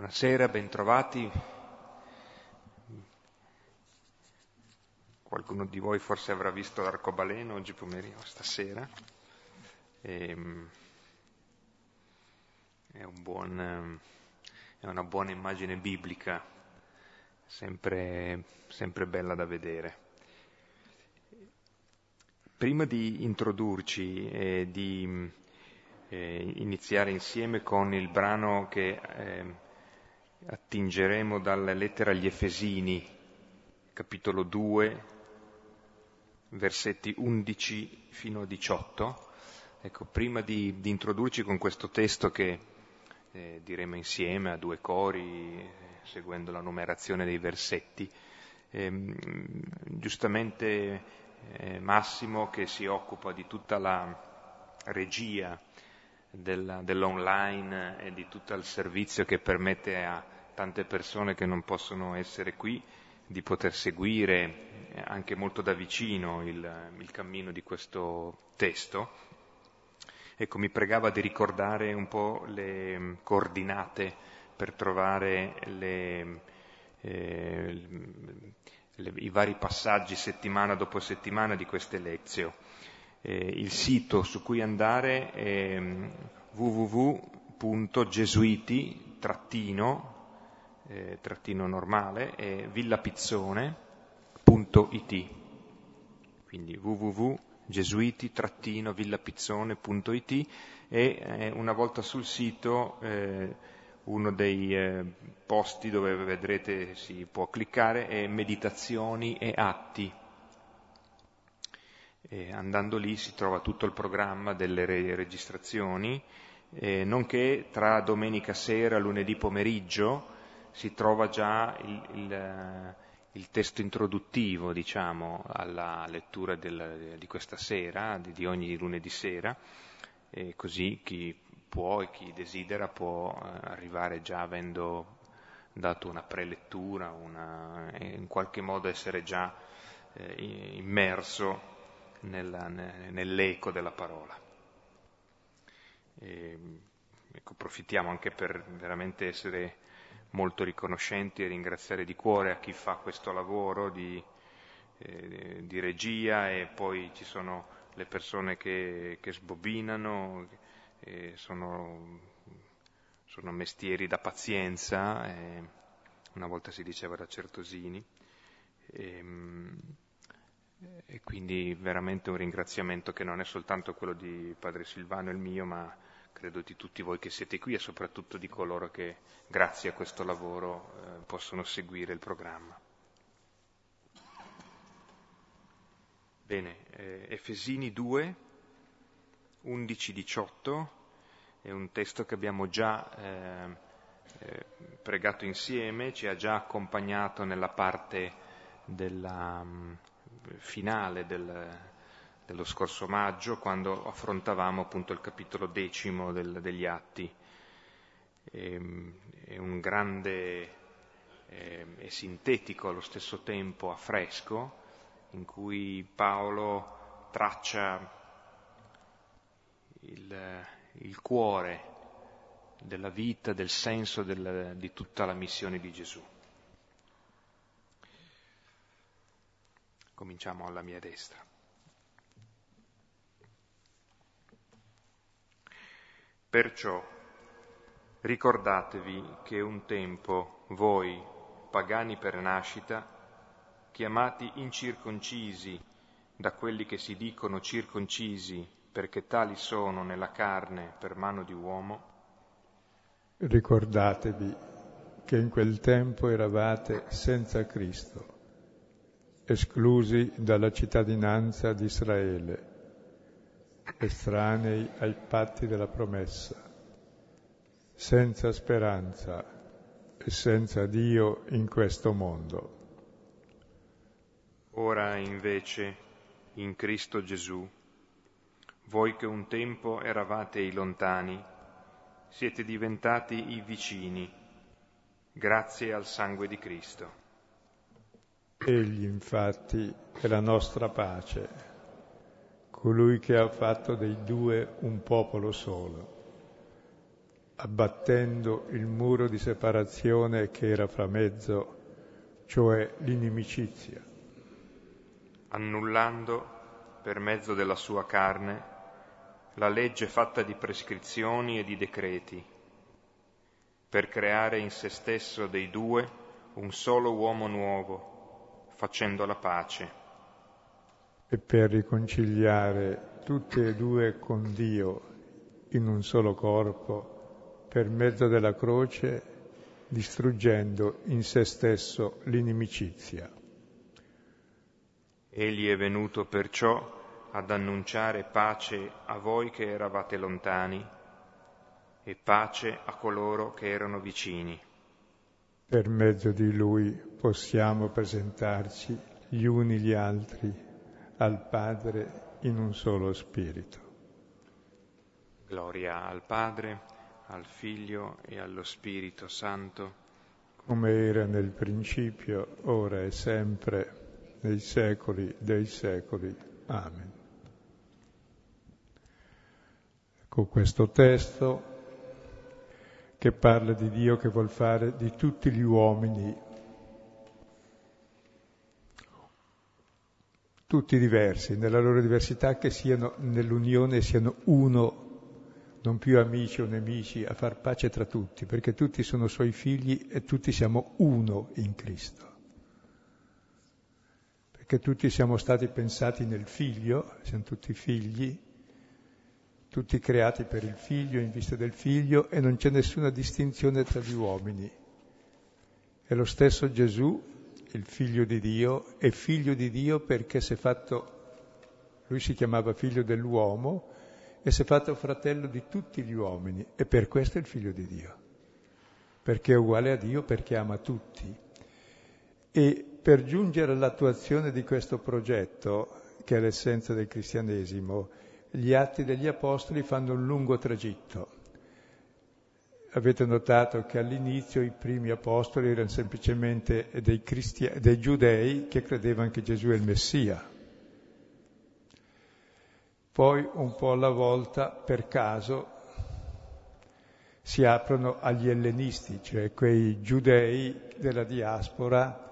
Buonasera, bentrovati. Qualcuno di voi forse avrà visto l'arcobaleno oggi pomeriggio, stasera. E, ehm, è, un buon, è, una buona immagine biblica, sempre, sempre bella da vedere. Prima di introdurci e di eh, iniziare insieme con il brano che eh, attingeremo dalla lettera agli Efesini, capitolo 2, versetti 11 fino a 18. Ecco, prima di, di introdurci con questo testo che eh, diremo insieme a due cori, eh, seguendo la numerazione dei versetti, ehm, giustamente eh, Massimo che si occupa di tutta la regia della, dell'online e di tutto il servizio che permette a tante persone che non possono essere qui di poter seguire anche molto da vicino il, il cammino di questo testo. Ecco, mi pregava di ricordare un po' le coordinate per trovare le, eh, le, i vari passaggi settimana dopo settimana di queste lezioni eh, il sito su cui andare è mm, www.gesuiti trattino, eh, è villapizzone.it. Quindi www.gesuiti-villapizzone.it e eh, una volta sul sito eh, uno dei eh, posti dove vedrete si può cliccare è meditazioni e atti e andando lì si trova tutto il programma delle re- registrazioni, eh, nonché tra domenica sera e lunedì pomeriggio si trova già il, il, il testo introduttivo, diciamo, alla lettura del, di questa sera, di, di ogni lunedì sera, e così chi può e chi desidera può eh, arrivare già avendo dato una prelettura, una, in qualche modo essere già eh, immerso nella, nell'eco della parola. E, ecco, approfittiamo anche per veramente essere molto riconoscenti e ringraziare di cuore a chi fa questo lavoro di, eh, di regia e poi ci sono le persone che, che sbobinano, eh, sono, sono, mestieri da pazienza, eh, una volta si diceva da Certosini. E, ehm, e quindi veramente un ringraziamento che non è soltanto quello di Padre Silvano e il mio, ma credo di tutti voi che siete qui e soprattutto di coloro che grazie a questo lavoro eh, possono seguire il programma. Bene, eh, Efesini 2, 11-18 è un testo che abbiamo già eh, eh, pregato insieme, ci ha già accompagnato nella parte della, finale del, dello scorso maggio, quando affrontavamo appunto il capitolo decimo del, degli Atti. E, ehm, è un grande e sintetico allo stesso tempo a fresco, in cui Paolo traccia il, il cuore della vita, del senso del, di tutta la missione di Gesù. Cominciamo alla mia destra. Perciò ricordatevi che un tempo voi, pagani per nascita, chiamati incirconcisi da quelli che si dicono circoncisi perché tali sono nella carne per mano di uomo, ricordatevi che in quel tempo eravate senza Cristo esclusi dalla cittadinanza di Israele, estranei ai patti della promessa, senza speranza e senza Dio in questo mondo. Ora invece, in Cristo Gesù, voi che un tempo eravate i lontani, siete diventati i vicini, grazie al sangue di Cristo. Egli infatti è la nostra pace, colui che ha fatto dei due un popolo solo, abbattendo il muro di separazione che era fra mezzo, cioè l'inimicizia. Annullando per mezzo della sua carne la legge fatta di prescrizioni e di decreti, per creare in se stesso dei due un solo uomo nuovo, facendo la pace. E per riconciliare tutte e due con Dio in un solo corpo, per mezzo della croce, distruggendo in se stesso l'inimicizia. Egli è venuto perciò ad annunciare pace a voi che eravate lontani e pace a coloro che erano vicini. Per mezzo di Lui possiamo presentarci gli uni gli altri al Padre in un solo spirito. Gloria al Padre, al Figlio e allo Spirito Santo. Come era nel principio, ora e sempre, nei secoli dei secoli. Amen. Con questo testo che parla di Dio che vuol fare di tutti gli uomini, tutti diversi, nella loro diversità, che siano nell'unione, siano uno, non più amici o nemici, a far pace tra tutti, perché tutti sono suoi figli e tutti siamo uno in Cristo. Perché tutti siamo stati pensati nel figlio, siamo tutti figli, tutti creati per il figlio, in vista del figlio, e non c'è nessuna distinzione tra gli uomini. È lo stesso Gesù, il figlio di Dio, è figlio di Dio perché si è fatto, lui si chiamava figlio dell'uomo, e si è fatto fratello di tutti gli uomini, e per questo è il figlio di Dio, perché è uguale a Dio, perché ama tutti. E per giungere all'attuazione di questo progetto, che è l'essenza del cristianesimo, gli atti degli apostoli fanno un lungo tragitto. Avete notato che all'inizio i primi apostoli erano semplicemente dei, cristia- dei giudei che credevano che Gesù è il Messia. Poi un po' alla volta, per caso, si aprono agli ellenisti, cioè quei giudei della diaspora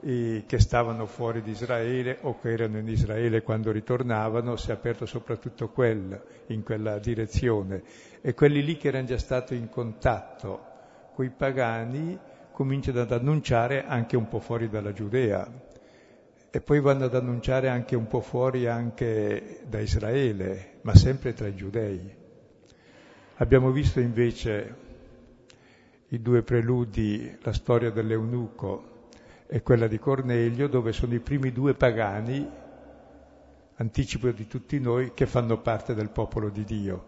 che stavano fuori di Israele o che erano in Israele quando ritornavano, si è aperto soprattutto quello, in quella direzione. E quelli lì che erano già stati in contatto con i pagani cominciano ad annunciare anche un po' fuori dalla Giudea e poi vanno ad annunciare anche un po' fuori anche da Israele, ma sempre tra i giudei. Abbiamo visto invece i due preludi, la storia dell'eunuco e quella di Cornelio, dove sono i primi due pagani, anticipo di tutti noi, che fanno parte del popolo di Dio.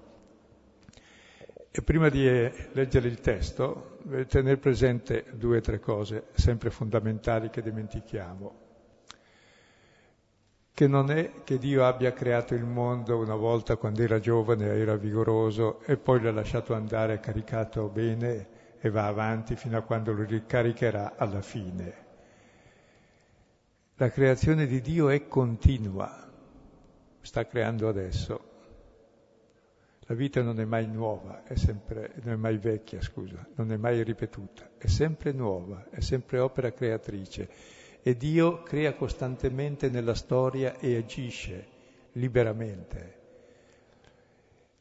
E prima di eh, leggere il testo, dovete tenere presente due o tre cose sempre fondamentali che dimentichiamo. Che non è che Dio abbia creato il mondo una volta quando era giovane, era vigoroso e poi l'ha lasciato andare caricato bene e va avanti fino a quando lo ricaricherà alla fine. La creazione di Dio è continua, sta creando adesso. La vita non è mai nuova, è sempre, non è mai vecchia, scusa, non è mai ripetuta, è sempre nuova, è sempre opera creatrice. E Dio crea costantemente nella storia e agisce liberamente.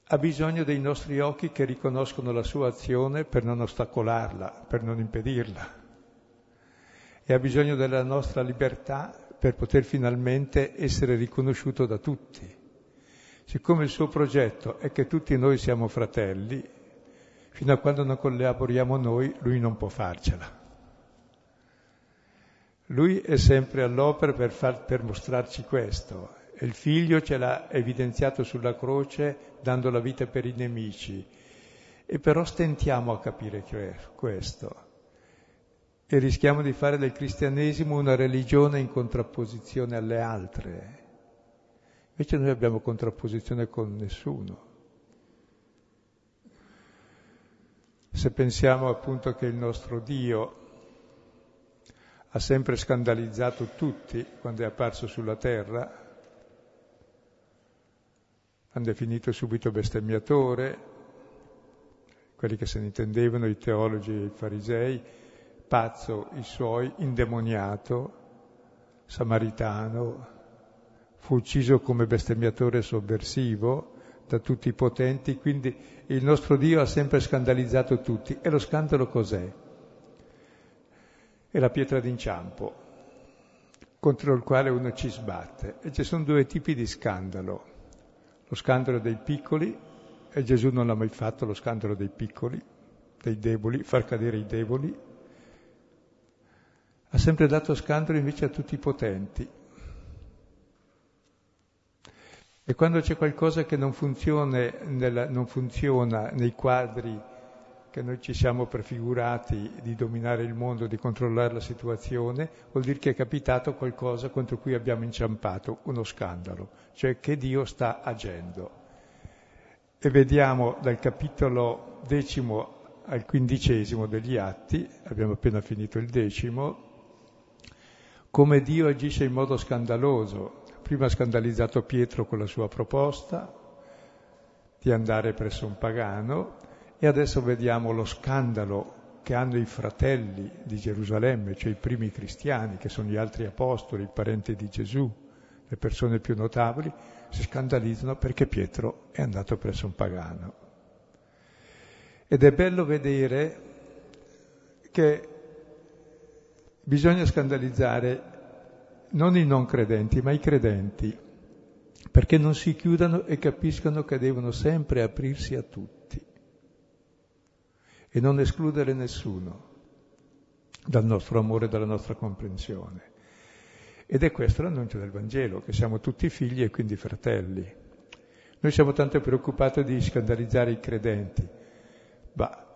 Ha bisogno dei nostri occhi che riconoscono la sua azione per non ostacolarla, per non impedirla e ha bisogno della nostra libertà per poter finalmente essere riconosciuto da tutti. Siccome il suo progetto è che tutti noi siamo fratelli, fino a quando non collaboriamo noi, lui non può farcela. Lui è sempre all'opera per, far, per mostrarci questo. Il figlio ce l'ha evidenziato sulla croce dando la vita per i nemici. E però stentiamo a capire questo e rischiamo di fare del cristianesimo una religione in contrapposizione alle altre. Invece noi abbiamo contrapposizione con nessuno. Se pensiamo appunto che il nostro Dio ha sempre scandalizzato tutti quando è apparso sulla terra, hanno definito subito bestemmiatore, quelli che se ne intendevano, i teologi e i farisei, pazzo i suoi, indemoniato, samaritano, fu ucciso come bestemmiatore sovversivo da tutti i potenti, quindi il nostro Dio ha sempre scandalizzato tutti. E lo scandalo cos'è? È la pietra d'inciampo contro il quale uno ci sbatte. E ci sono due tipi di scandalo. Lo scandalo dei piccoli, e Gesù non l'ha mai fatto, lo scandalo dei piccoli, dei deboli, far cadere i deboli. Ha sempre dato scandalo invece a tutti i potenti. E quando c'è qualcosa che non funziona, nella, non funziona nei quadri che noi ci siamo prefigurati di dominare il mondo, di controllare la situazione, vuol dire che è capitato qualcosa contro cui abbiamo inciampato, uno scandalo, cioè che Dio sta agendo. E vediamo dal capitolo decimo al quindicesimo degli Atti, abbiamo appena finito il decimo, come Dio agisce in modo scandaloso, Prima ha scandalizzato Pietro con la sua proposta di andare presso un pagano e adesso vediamo lo scandalo che hanno i fratelli di Gerusalemme, cioè i primi cristiani, che sono gli altri apostoli, i parenti di Gesù, le persone più notabili, si scandalizzano perché Pietro è andato presso un pagano. Ed è bello vedere che bisogna scandalizzare non i non credenti, ma i credenti, perché non si chiudano e capiscano che devono sempre aprirsi a tutti e non escludere nessuno dal nostro amore dalla nostra comprensione. Ed è questo l'annuncio del Vangelo, che siamo tutti figli e quindi fratelli. Noi siamo tanto preoccupati di scandalizzare i credenti, ma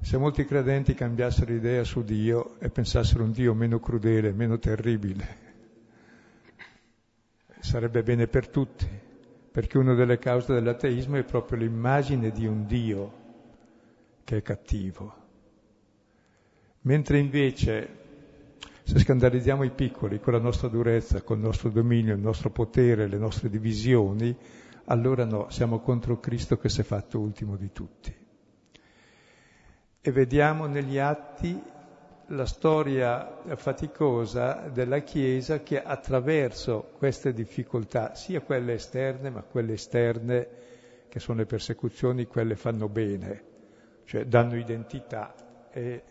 se molti credenti cambiassero idea su Dio e pensassero un Dio meno crudele, meno terribile, sarebbe bene per tutti, perché una delle cause dell'ateismo è proprio l'immagine di un Dio che è cattivo. Mentre invece, se scandalizziamo i piccoli con la nostra durezza, con il nostro dominio, il nostro potere, le nostre divisioni, allora no, siamo contro Cristo che si è fatto ultimo di tutti e vediamo negli atti la storia faticosa della Chiesa che attraverso queste difficoltà, sia quelle esterne, ma quelle esterne che sono le persecuzioni, quelle fanno bene, cioè danno identità e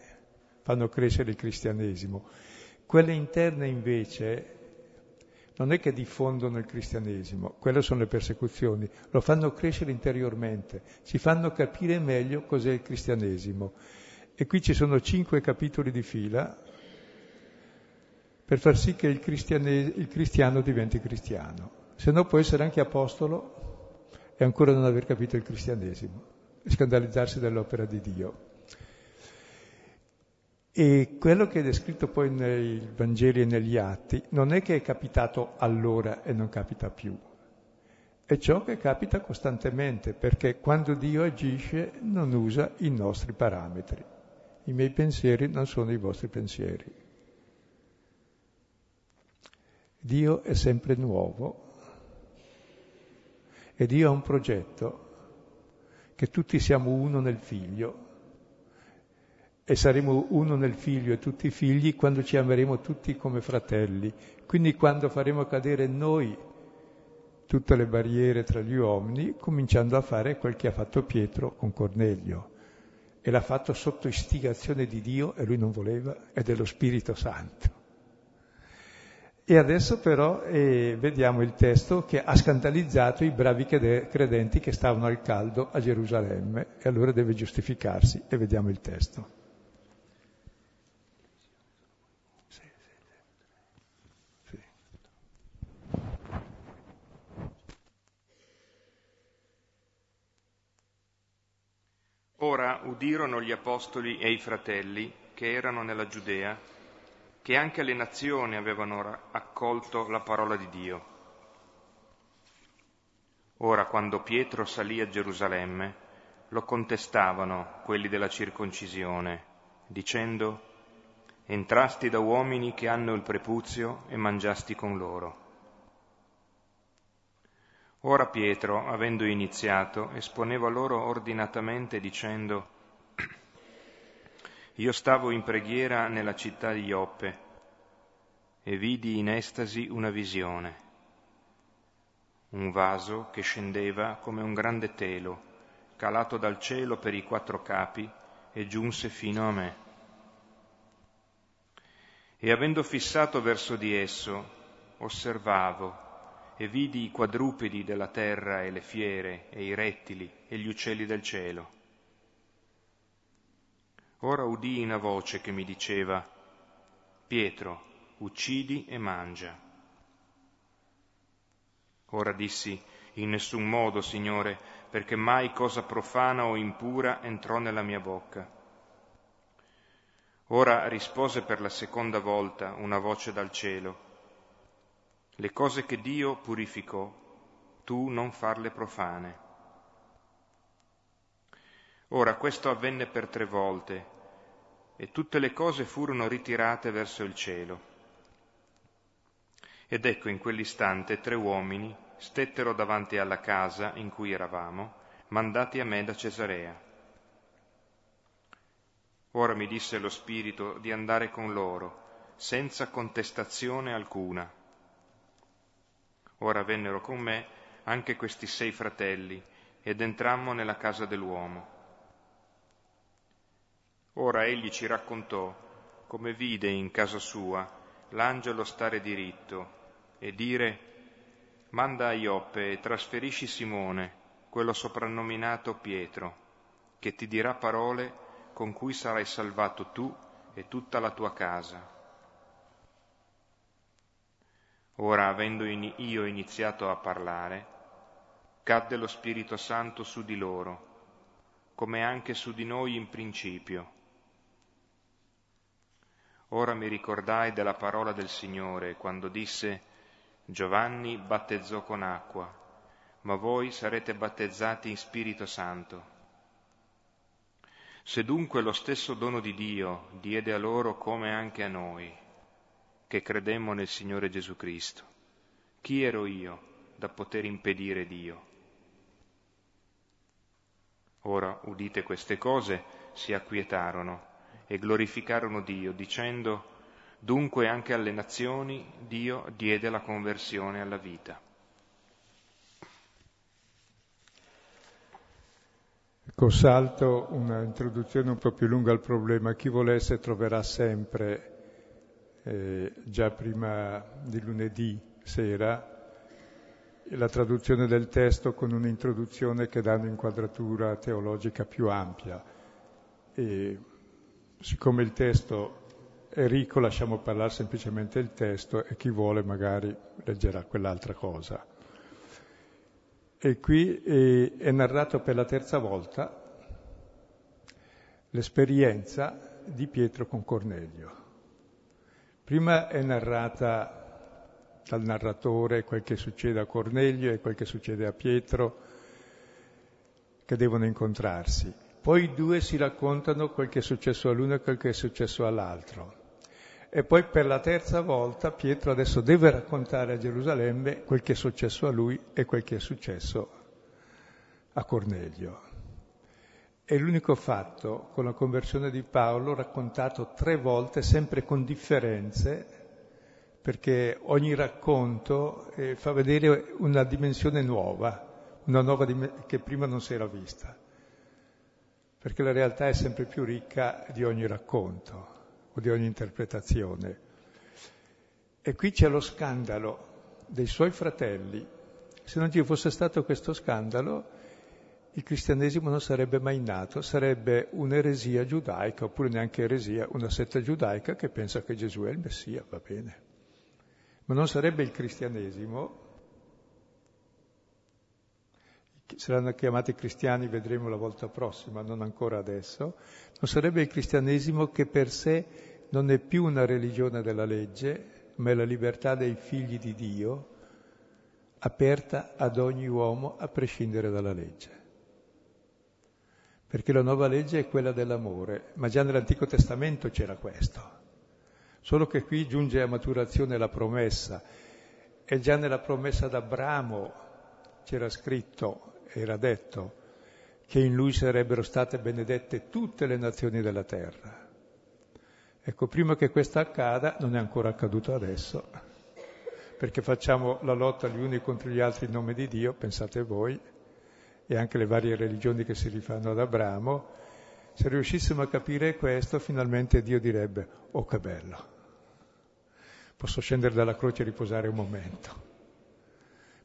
fanno crescere il cristianesimo. Quelle interne invece non è che diffondono il cristianesimo, quelle sono le persecuzioni, lo fanno crescere interiormente, ci fanno capire meglio cos'è il cristianesimo. E qui ci sono cinque capitoli di fila per far sì che il, il cristiano diventi cristiano, se no può essere anche apostolo e ancora non aver capito il cristianesimo e scandalizzarsi dell'opera di Dio. E quello che è descritto poi nei Vangeli e negli Atti non è che è capitato allora e non capita più, è ciò che capita costantemente, perché quando Dio agisce non usa i nostri parametri. I miei pensieri non sono i vostri pensieri. Dio è sempre nuovo e Dio ha un progetto che tutti siamo uno nel figlio e saremo uno nel figlio e tutti figli quando ci ameremo tutti come fratelli. Quindi quando faremo cadere noi tutte le barriere tra gli uomini, cominciando a fare quel che ha fatto Pietro con Cornelio. E l'ha fatto sotto istigazione di Dio e lui non voleva, e dello Spirito Santo. E adesso però eh, vediamo il testo che ha scandalizzato i bravi credenti che stavano al caldo a Gerusalemme e allora deve giustificarsi e vediamo il testo. Ora udirono gli apostoli e i fratelli che erano nella Giudea, che anche le nazioni avevano accolto la parola di Dio. Ora, quando Pietro salì a Gerusalemme, lo contestavano quelli della circoncisione, dicendo, entrasti da uomini che hanno il prepuzio e mangiasti con loro. Ora Pietro, avendo iniziato, esponeva loro ordinatamente dicendo, Io stavo in preghiera nella città di Ioppe e vidi in estasi una visione, un vaso che scendeva come un grande telo, calato dal cielo per i quattro capi e giunse fino a me. E avendo fissato verso di esso, osservavo e vidi i quadrupedi della terra e le fiere e i rettili e gli uccelli del cielo. Ora udii una voce che mi diceva, Pietro, uccidi e mangia. Ora dissi, in nessun modo, Signore, perché mai cosa profana o impura entrò nella mia bocca. Ora rispose per la seconda volta una voce dal cielo, le cose che Dio purificò, tu non farle profane. Ora questo avvenne per tre volte e tutte le cose furono ritirate verso il cielo. Ed ecco in quell'istante tre uomini stettero davanti alla casa in cui eravamo, mandati a me da Cesarea. Ora mi disse lo Spirito di andare con loro, senza contestazione alcuna Ora vennero con me anche questi sei fratelli ed entrammo nella casa dell'uomo. Ora egli ci raccontò come vide in casa sua l'angelo stare diritto e dire manda a Ioppe e trasferisci Simone, quello soprannominato Pietro, che ti dirà parole con cui sarai salvato tu e tutta la tua casa. Ora, avendo in io iniziato a parlare, cadde lo Spirito Santo su di loro, come anche su di noi in principio. Ora mi ricordai della parola del Signore quando disse Giovanni battezzò con acqua, ma voi sarete battezzati in Spirito Santo. Se dunque lo stesso dono di Dio diede a loro come anche a noi, che credemmo nel Signore Gesù Cristo. Chi ero io da poter impedire Dio? Ora, udite queste cose, si acquietarono e glorificarono Dio, dicendo, dunque anche alle nazioni Dio diede la conversione alla vita. Ecco, salto una introduzione un po' più lunga al problema. Chi volesse troverà sempre eh, già prima di lunedì sera la traduzione del testo con un'introduzione che dà un'inquadratura teologica più ampia. E siccome il testo è ricco lasciamo parlare semplicemente il testo e chi vuole magari leggerà quell'altra cosa. E qui è, è narrato per la terza volta l'esperienza di Pietro con Cornelio. Prima è narrata dal narratore quel che succede a Cornelio e quel che succede a Pietro, che devono incontrarsi. Poi i due si raccontano quel che è successo all'uno e quel che è successo all'altro. E poi per la terza volta Pietro adesso deve raccontare a Gerusalemme quel che è successo a lui e quel che è successo a Cornelio. È l'unico fatto con la conversione di Paolo raccontato tre volte, sempre con differenze, perché ogni racconto eh, fa vedere una dimensione nuova, una nuova dim- che prima non si era vista, perché la realtà è sempre più ricca di ogni racconto o di ogni interpretazione. E qui c'è lo scandalo dei suoi fratelli. Se non ci fosse stato questo scandalo, il cristianesimo non sarebbe mai nato, sarebbe un'eresia giudaica, oppure neanche eresia, una setta giudaica che pensa che Gesù è il Messia, va bene. Ma non sarebbe il cristianesimo, saranno chiamati cristiani, vedremo la volta prossima, non ancora adesso, non sarebbe il cristianesimo che per sé non è più una religione della legge, ma è la libertà dei figli di Dio, aperta ad ogni uomo a prescindere dalla legge perché la nuova legge è quella dell'amore, ma già nell'Antico Testamento c'era questo. Solo che qui giunge a maturazione la promessa, e già nella promessa d'Abramo c'era scritto, era detto, che in lui sarebbero state benedette tutte le nazioni della terra. Ecco, prima che questo accada, non è ancora accaduto adesso, perché facciamo la lotta gli uni contro gli altri in nome di Dio, pensate voi, e anche le varie religioni che si rifanno ad Abramo, se riuscissimo a capire questo, finalmente Dio direbbe, oh che bello, posso scendere dalla croce e riposare un momento.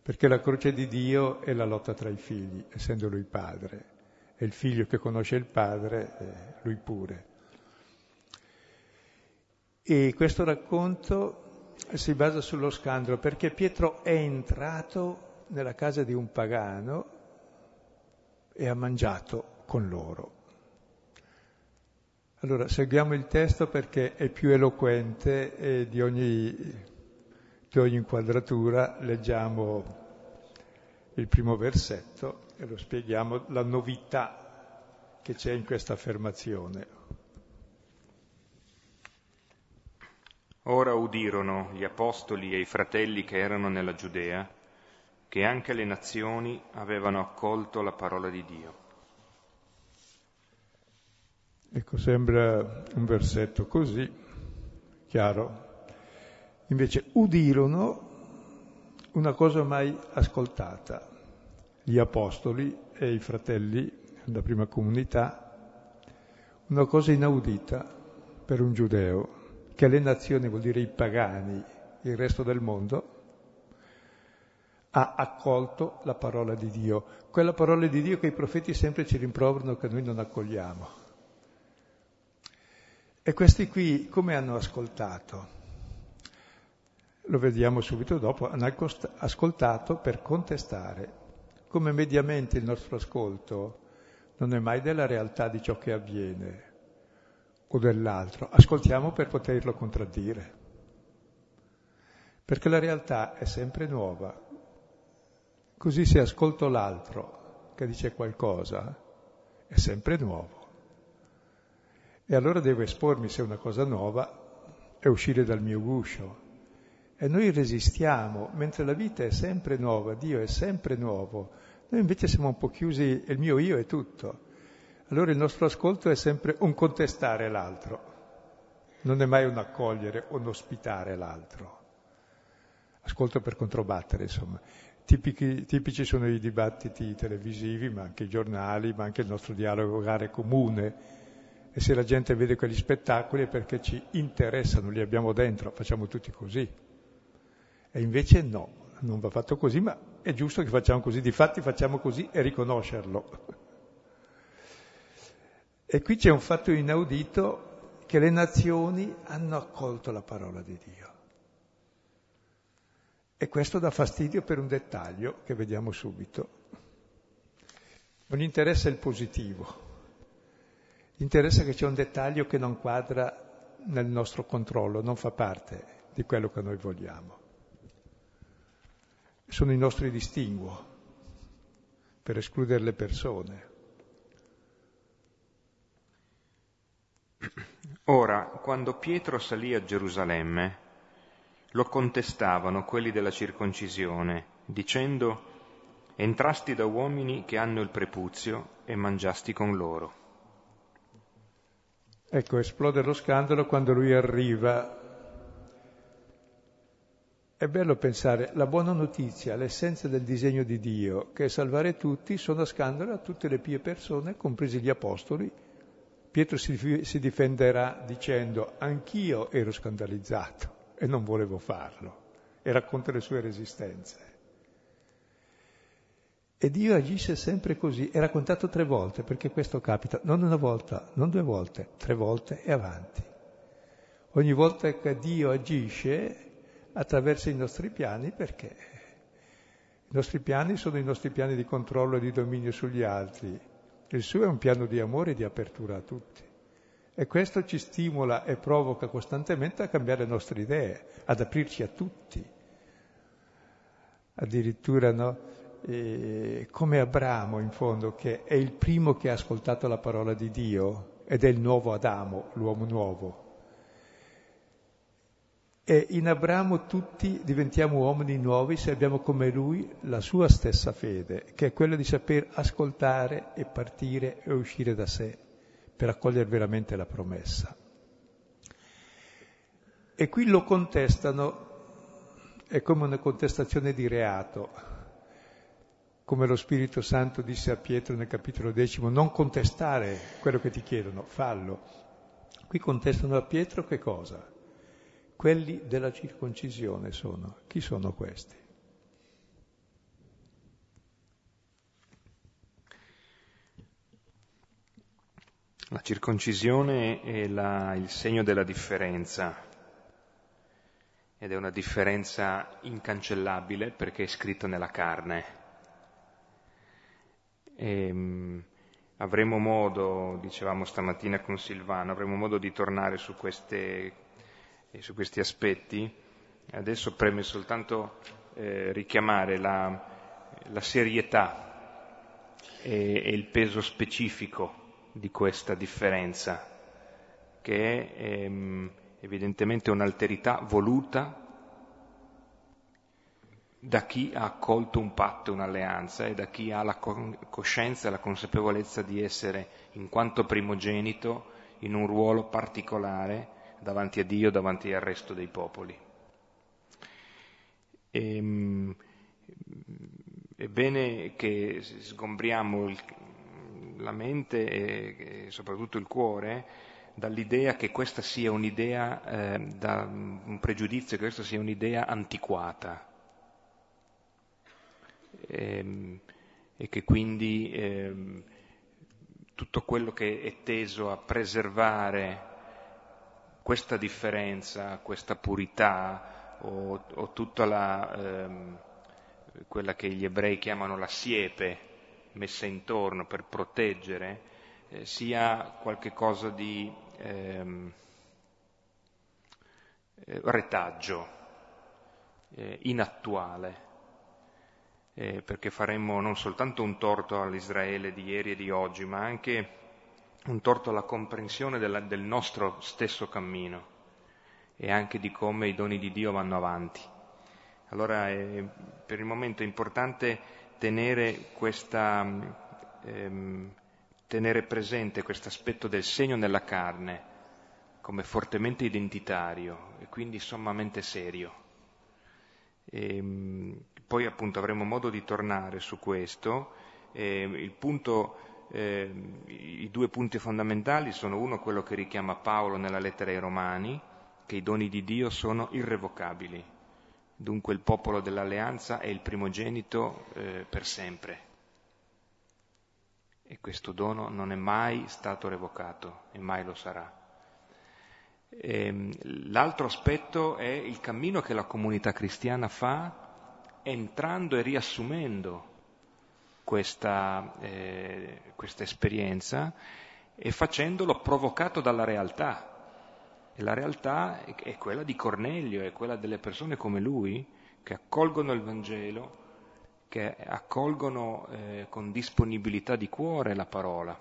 Perché la croce di Dio è la lotta tra i figli, essendo lui padre. E il figlio che conosce il padre, eh, lui pure. E questo racconto si basa sullo scandalo perché Pietro è entrato nella casa di un pagano e ha mangiato con loro. Allora, seguiamo il testo perché è più eloquente e di ogni, di ogni inquadratura leggiamo il primo versetto e lo spieghiamo, la novità che c'è in questa affermazione. Ora udirono gli apostoli e i fratelli che erano nella Giudea che anche le nazioni avevano accolto la parola di Dio. Ecco, sembra un versetto così, chiaro. Invece udirono una cosa mai ascoltata. Gli apostoli e i fratelli della prima comunità, una cosa inaudita per un giudeo, che le nazioni vuol dire i pagani, il resto del mondo, ha accolto la parola di Dio, quella parola di Dio che i profeti sempre ci rimproverano che noi non accogliamo. E questi qui come hanno ascoltato? Lo vediamo subito dopo, hanno ascoltato per contestare. Come mediamente il nostro ascolto non è mai della realtà di ciò che avviene o dell'altro, ascoltiamo per poterlo contraddire. Perché la realtà è sempre nuova. Così se ascolto l'altro che dice qualcosa, è sempre nuovo. E allora devo espormi se è una cosa nuova e uscire dal mio guscio. E noi resistiamo, mentre la vita è sempre nuova, Dio è sempre nuovo. Noi invece siamo un po' chiusi, il mio io è tutto. Allora il nostro ascolto è sempre un contestare l'altro, non è mai un accogliere un ospitare l'altro. Ascolto per controbattere, insomma. Tipici, tipici sono i dibattiti televisivi, ma anche i giornali, ma anche il nostro dialogo comune e se la gente vede quegli spettacoli è perché ci interessano, li abbiamo dentro, facciamo tutti così. E invece no, non va fatto così, ma è giusto che facciamo così, difatti facciamo così e riconoscerlo. E qui c'è un fatto inaudito che le nazioni hanno accolto la parola di Dio. E questo dà fastidio per un dettaglio che vediamo subito. Non interessa il positivo, interessa che c'è un dettaglio che non quadra nel nostro controllo, non fa parte di quello che noi vogliamo. Sono i nostri distinguo per escludere le persone. Ora, quando Pietro salì a Gerusalemme, lo contestavano quelli della circoncisione, dicendo, entrasti da uomini che hanno il prepuzio e mangiasti con loro. Ecco, esplode lo scandalo quando lui arriva. È bello pensare, la buona notizia, l'essenza del disegno di Dio, che è salvare tutti, sono a scandalo a tutte le pie persone, compresi gli apostoli. Pietro si, si difenderà dicendo, anch'io ero scandalizzato e non volevo farlo, e racconta le sue resistenze. E Dio agisce sempre così, è raccontato tre volte, perché questo capita, non una volta, non due volte, tre volte e avanti. Ogni volta che Dio agisce attraverso i nostri piani, perché i nostri piani sono i nostri piani di controllo e di dominio sugli altri, il suo è un piano di amore e di apertura a tutti. E questo ci stimola e provoca costantemente a cambiare le nostre idee, ad aprirci a tutti. Addirittura no? eh, come Abramo in fondo, che è il primo che ha ascoltato la parola di Dio ed è il nuovo Adamo, l'uomo nuovo. E in Abramo tutti diventiamo uomini nuovi se abbiamo come lui la sua stessa fede, che è quella di saper ascoltare e partire e uscire da sé per accogliere veramente la promessa. E qui lo contestano, è come una contestazione di reato, come lo Spirito Santo disse a Pietro nel capitolo decimo, non contestare quello che ti chiedono, fallo. Qui contestano a Pietro che cosa? Quelli della circoncisione sono. Chi sono questi? La circoncisione è la, il segno della differenza ed è una differenza incancellabile perché è scritta nella carne. E, ehm, avremo modo, dicevamo stamattina con Silvano, avremo modo di tornare su queste e su questi aspetti. Adesso preme soltanto eh, richiamare la, la serietà e, e, il peso specifico di questa differenza, che è ehm, evidentemente un'alterità voluta da chi ha accolto un patto, un'alleanza e da chi ha la coscienza e la consapevolezza di essere, in quanto primogenito, in un ruolo particolare davanti a Dio, davanti al resto dei popoli. E, ehm, è bene che sgombriamo il, la mente e, e, soprattutto il cuore dall'idea che questa sia un'idea, eh, da un pregiudizio che questa sia un'idea antiquata. E, ehm, e che quindi eh, tutto quello che è teso a preservare questa differenza, questa purità o, o tutta la, ehm, quella che gli ebrei chiamano la siepe messa intorno per proteggere, eh, sia qualcosa di ehm, eh, retaggio, eh, inattuale. Eh, perché faremmo non soltanto un torto all'Israele di ieri e di oggi, ma anche un torto alla comprensione della, del nostro stesso cammino e anche di come i doni di Dio vanno avanti. Allora è, per il momento è importante tenere, questa, ehm, tenere presente questo aspetto del segno nella carne come fortemente identitario e quindi sommamente serio. E, ehm, poi appunto avremo modo di tornare su questo. E, il punto eh, i due punti fondamentali sono uno quello che richiama Paolo nella lettera ai Romani, che i doni di Dio sono irrevocabili, dunque il popolo dell'alleanza è il primogenito eh, per sempre. E questo dono non è mai stato revocato e mai lo sarà. E, ehm, l'altro aspetto è il cammino che la comunità cristiana fa entrando e riassumendo questa, eh, questa esperienza e facendolo provocato dalla realtà. E la realtà è quella di Cornelio, è quella delle persone come lui che accolgono il Vangelo, che accolgono eh, con disponibilità di cuore la parola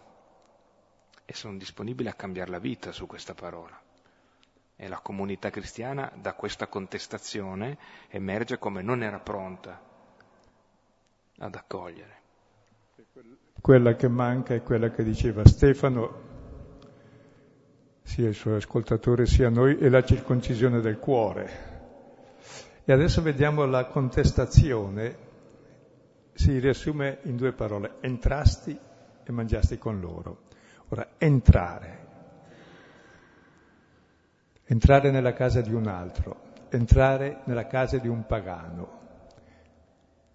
e sono disponibili a cambiare la vita su questa parola. E la comunità cristiana da questa contestazione emerge come non era pronta ad accogliere. Quella che manca è quella che diceva Stefano, sia il suo ascoltatore sia noi, è la circoncisione del cuore. E adesso vediamo la contestazione, si riassume in due parole, entrasti e mangiasti con loro. Ora, entrare, entrare nella casa di un altro, entrare nella casa di un pagano,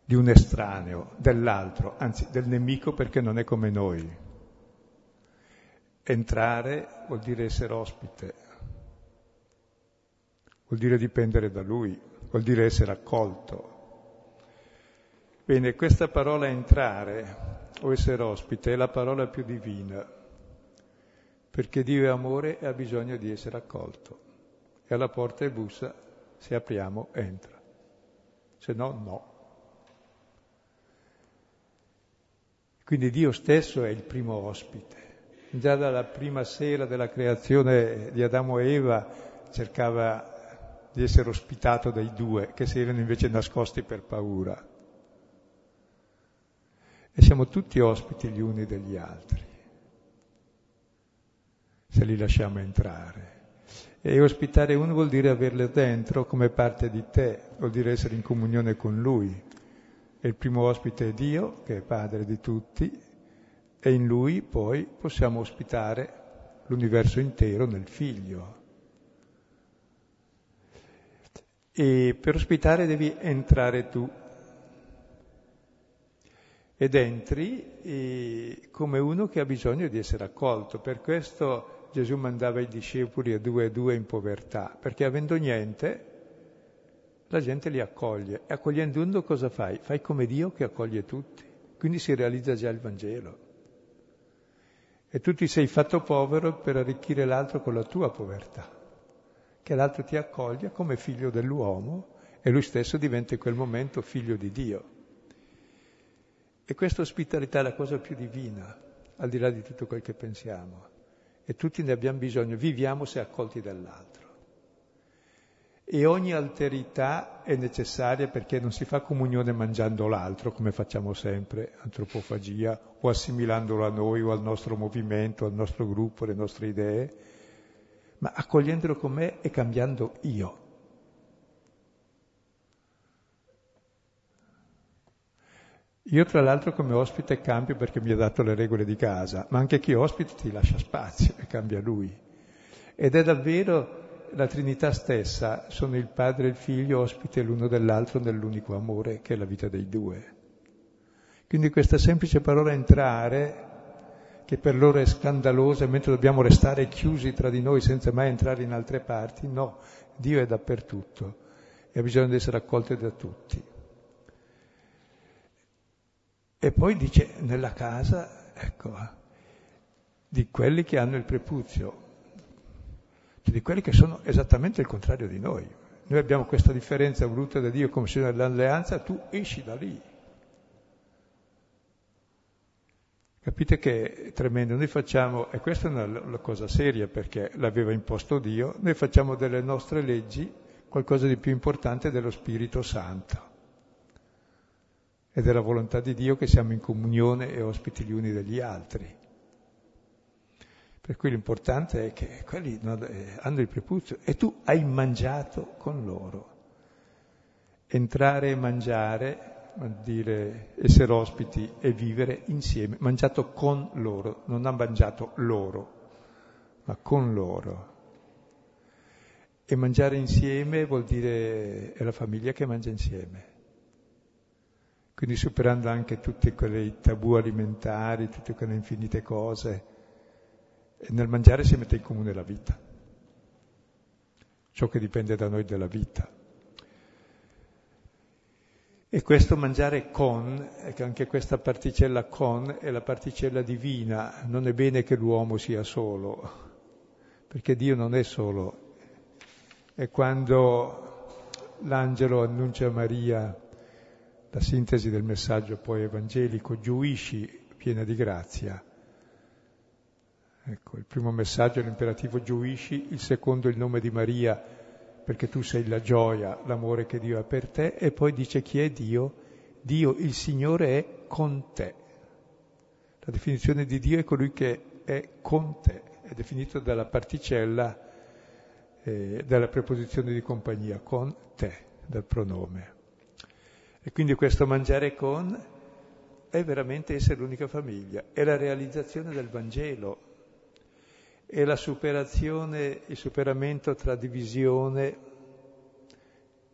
di un estraneo, dell'altro, anzi del nemico perché non è come noi. Entrare vuol dire essere ospite, vuol dire dipendere da lui, vuol dire essere accolto. Bene, questa parola entrare o essere ospite è la parola più divina, perché Dio è amore e ha bisogno di essere accolto. E alla porta è bussa, se apriamo entra, se no no. Quindi Dio stesso è il primo ospite. Già dalla prima sera della creazione di Adamo e Eva cercava di essere ospitato dai due che si erano invece nascosti per paura. E siamo tutti ospiti gli uni degli altri, se li lasciamo entrare. E ospitare uno vuol dire averlo dentro come parte di te, vuol dire essere in comunione con lui. E il primo ospite è Dio, che è padre di tutti, e in lui poi possiamo ospitare l'universo intero nel figlio. E per ospitare devi entrare tu. Ed entri come uno che ha bisogno di essere accolto. Per questo Gesù mandava i discepoli a due e due in povertà, perché avendo niente la gente li accoglie. E accogliendo uno cosa fai? Fai come Dio che accoglie tutti. Quindi si realizza già il Vangelo. E tu ti sei fatto povero per arricchire l'altro con la tua povertà che l'altro ti accoglia come figlio dell'uomo e lui stesso diventa in quel momento figlio di Dio. E questa ospitalità è la cosa più divina, al di là di tutto quel che pensiamo. E tutti ne abbiamo bisogno, viviamo se accolti dall'altro. E ogni alterità è necessaria perché non si fa comunione mangiando l'altro, come facciamo sempre, antropofagia, o assimilandolo a noi o al nostro movimento, al nostro gruppo, alle nostre idee, ma accogliendolo con me e cambiando io. Io tra l'altro come ospite cambio perché mi ha dato le regole di casa, ma anche chi ospita ti lascia spazio e cambia lui. Ed è davvero la Trinità stessa, sono il Padre e il Figlio ospite l'uno dell'altro nell'unico amore che è la vita dei due. Quindi questa semplice parola entrare che per loro è scandalosa, mentre dobbiamo restare chiusi tra di noi senza mai entrare in altre parti. No, Dio è dappertutto e ha bisogno di essere accolto da tutti. E poi dice nella casa, ecco, di quelli che hanno il prepuzio, di quelli che sono esattamente il contrario di noi. Noi abbiamo questa differenza voluta da Dio come segno dell'alleanza, tu esci da lì, Capite che è tremendo, noi facciamo, e questa è una, una cosa seria perché l'aveva imposto Dio, noi facciamo delle nostre leggi qualcosa di più importante dello Spirito Santo e della volontà di Dio che siamo in comunione e ospiti gli uni degli altri. Per cui l'importante è che quelli eh, hanno il prepuzio e tu hai mangiato con loro. Entrare e mangiare dire essere ospiti e vivere insieme, mangiato con loro, non ha mangiato loro, ma con loro. E mangiare insieme vuol dire è la famiglia che mangia insieme. Quindi superando anche tutti quei tabù alimentari, tutte quelle infinite cose, e nel mangiare si mette in comune la vita, ciò che dipende da noi della vita. E questo mangiare con, anche questa particella con è la particella divina, non è bene che l'uomo sia solo, perché Dio non è solo. E quando l'angelo annuncia a Maria la sintesi del messaggio poi evangelico, giuisci piena di grazia. Ecco, il primo messaggio è l'imperativo giuisci, il secondo il nome di Maria, perché tu sei la gioia, l'amore che Dio ha per te, e poi dice chi è Dio? Dio, il Signore, è con te. La definizione di Dio è colui che è con te, è definito dalla particella, eh, dalla preposizione di compagnia, con te, dal pronome. E quindi questo mangiare con è veramente essere l'unica famiglia, è la realizzazione del Vangelo, è la superazione, il superamento tra divisione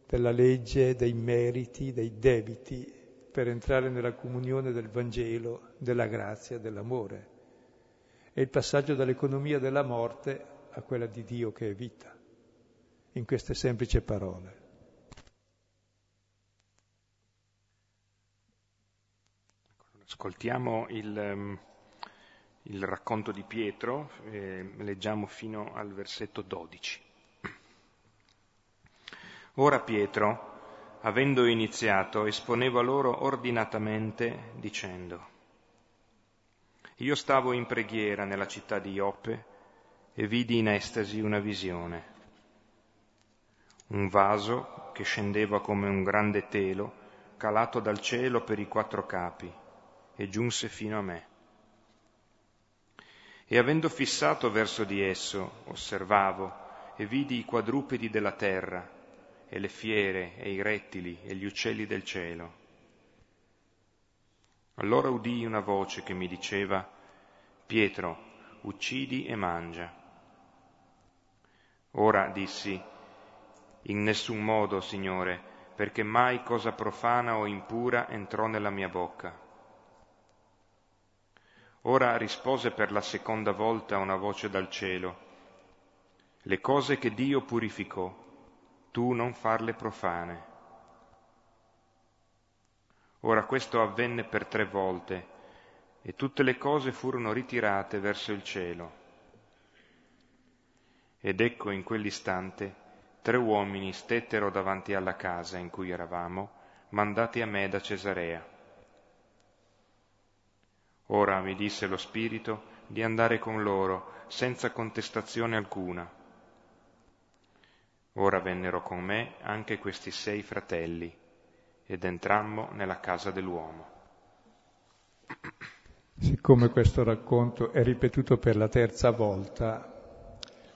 della legge, dei meriti, dei debiti, per entrare nella comunione del Vangelo, della grazia, dell'amore. È il passaggio dall'economia della morte a quella di Dio che è vita, in queste semplici parole. Ascoltiamo il ehm, il racconto di Pietro, eh, leggiamo fino al versetto 12. Ora Pietro, avendo iniziato, esponeva loro ordinatamente dicendo, io stavo in preghiera nella città di Ioppe e vidi in estasi una visione. un vaso che scendeva come un grande telo, calato dal cielo per i quattro capi, e giunse fino a me. E avendo fissato verso di esso, osservavo e vidi i quadrupedi della terra, e le fiere, e i rettili, e gli uccelli del cielo. Allora udii una voce che mi diceva, Pietro, uccidi e mangia. Ora dissi, in nessun modo, Signore, perché mai cosa profana o impura entrò nella mia bocca. Ora rispose per la seconda volta una voce dal cielo, le cose che Dio purificò, tu non farle profane. Ora questo avvenne per tre volte e tutte le cose furono ritirate verso il cielo. Ed ecco in quell'istante tre uomini stettero davanti alla casa in cui eravamo, mandati a me da Cesarea. Ora mi disse lo Spirito di andare con loro senza contestazione alcuna. Ora vennero con me anche questi sei fratelli ed entrammo nella casa dell'uomo. Siccome questo racconto è ripetuto per la terza volta,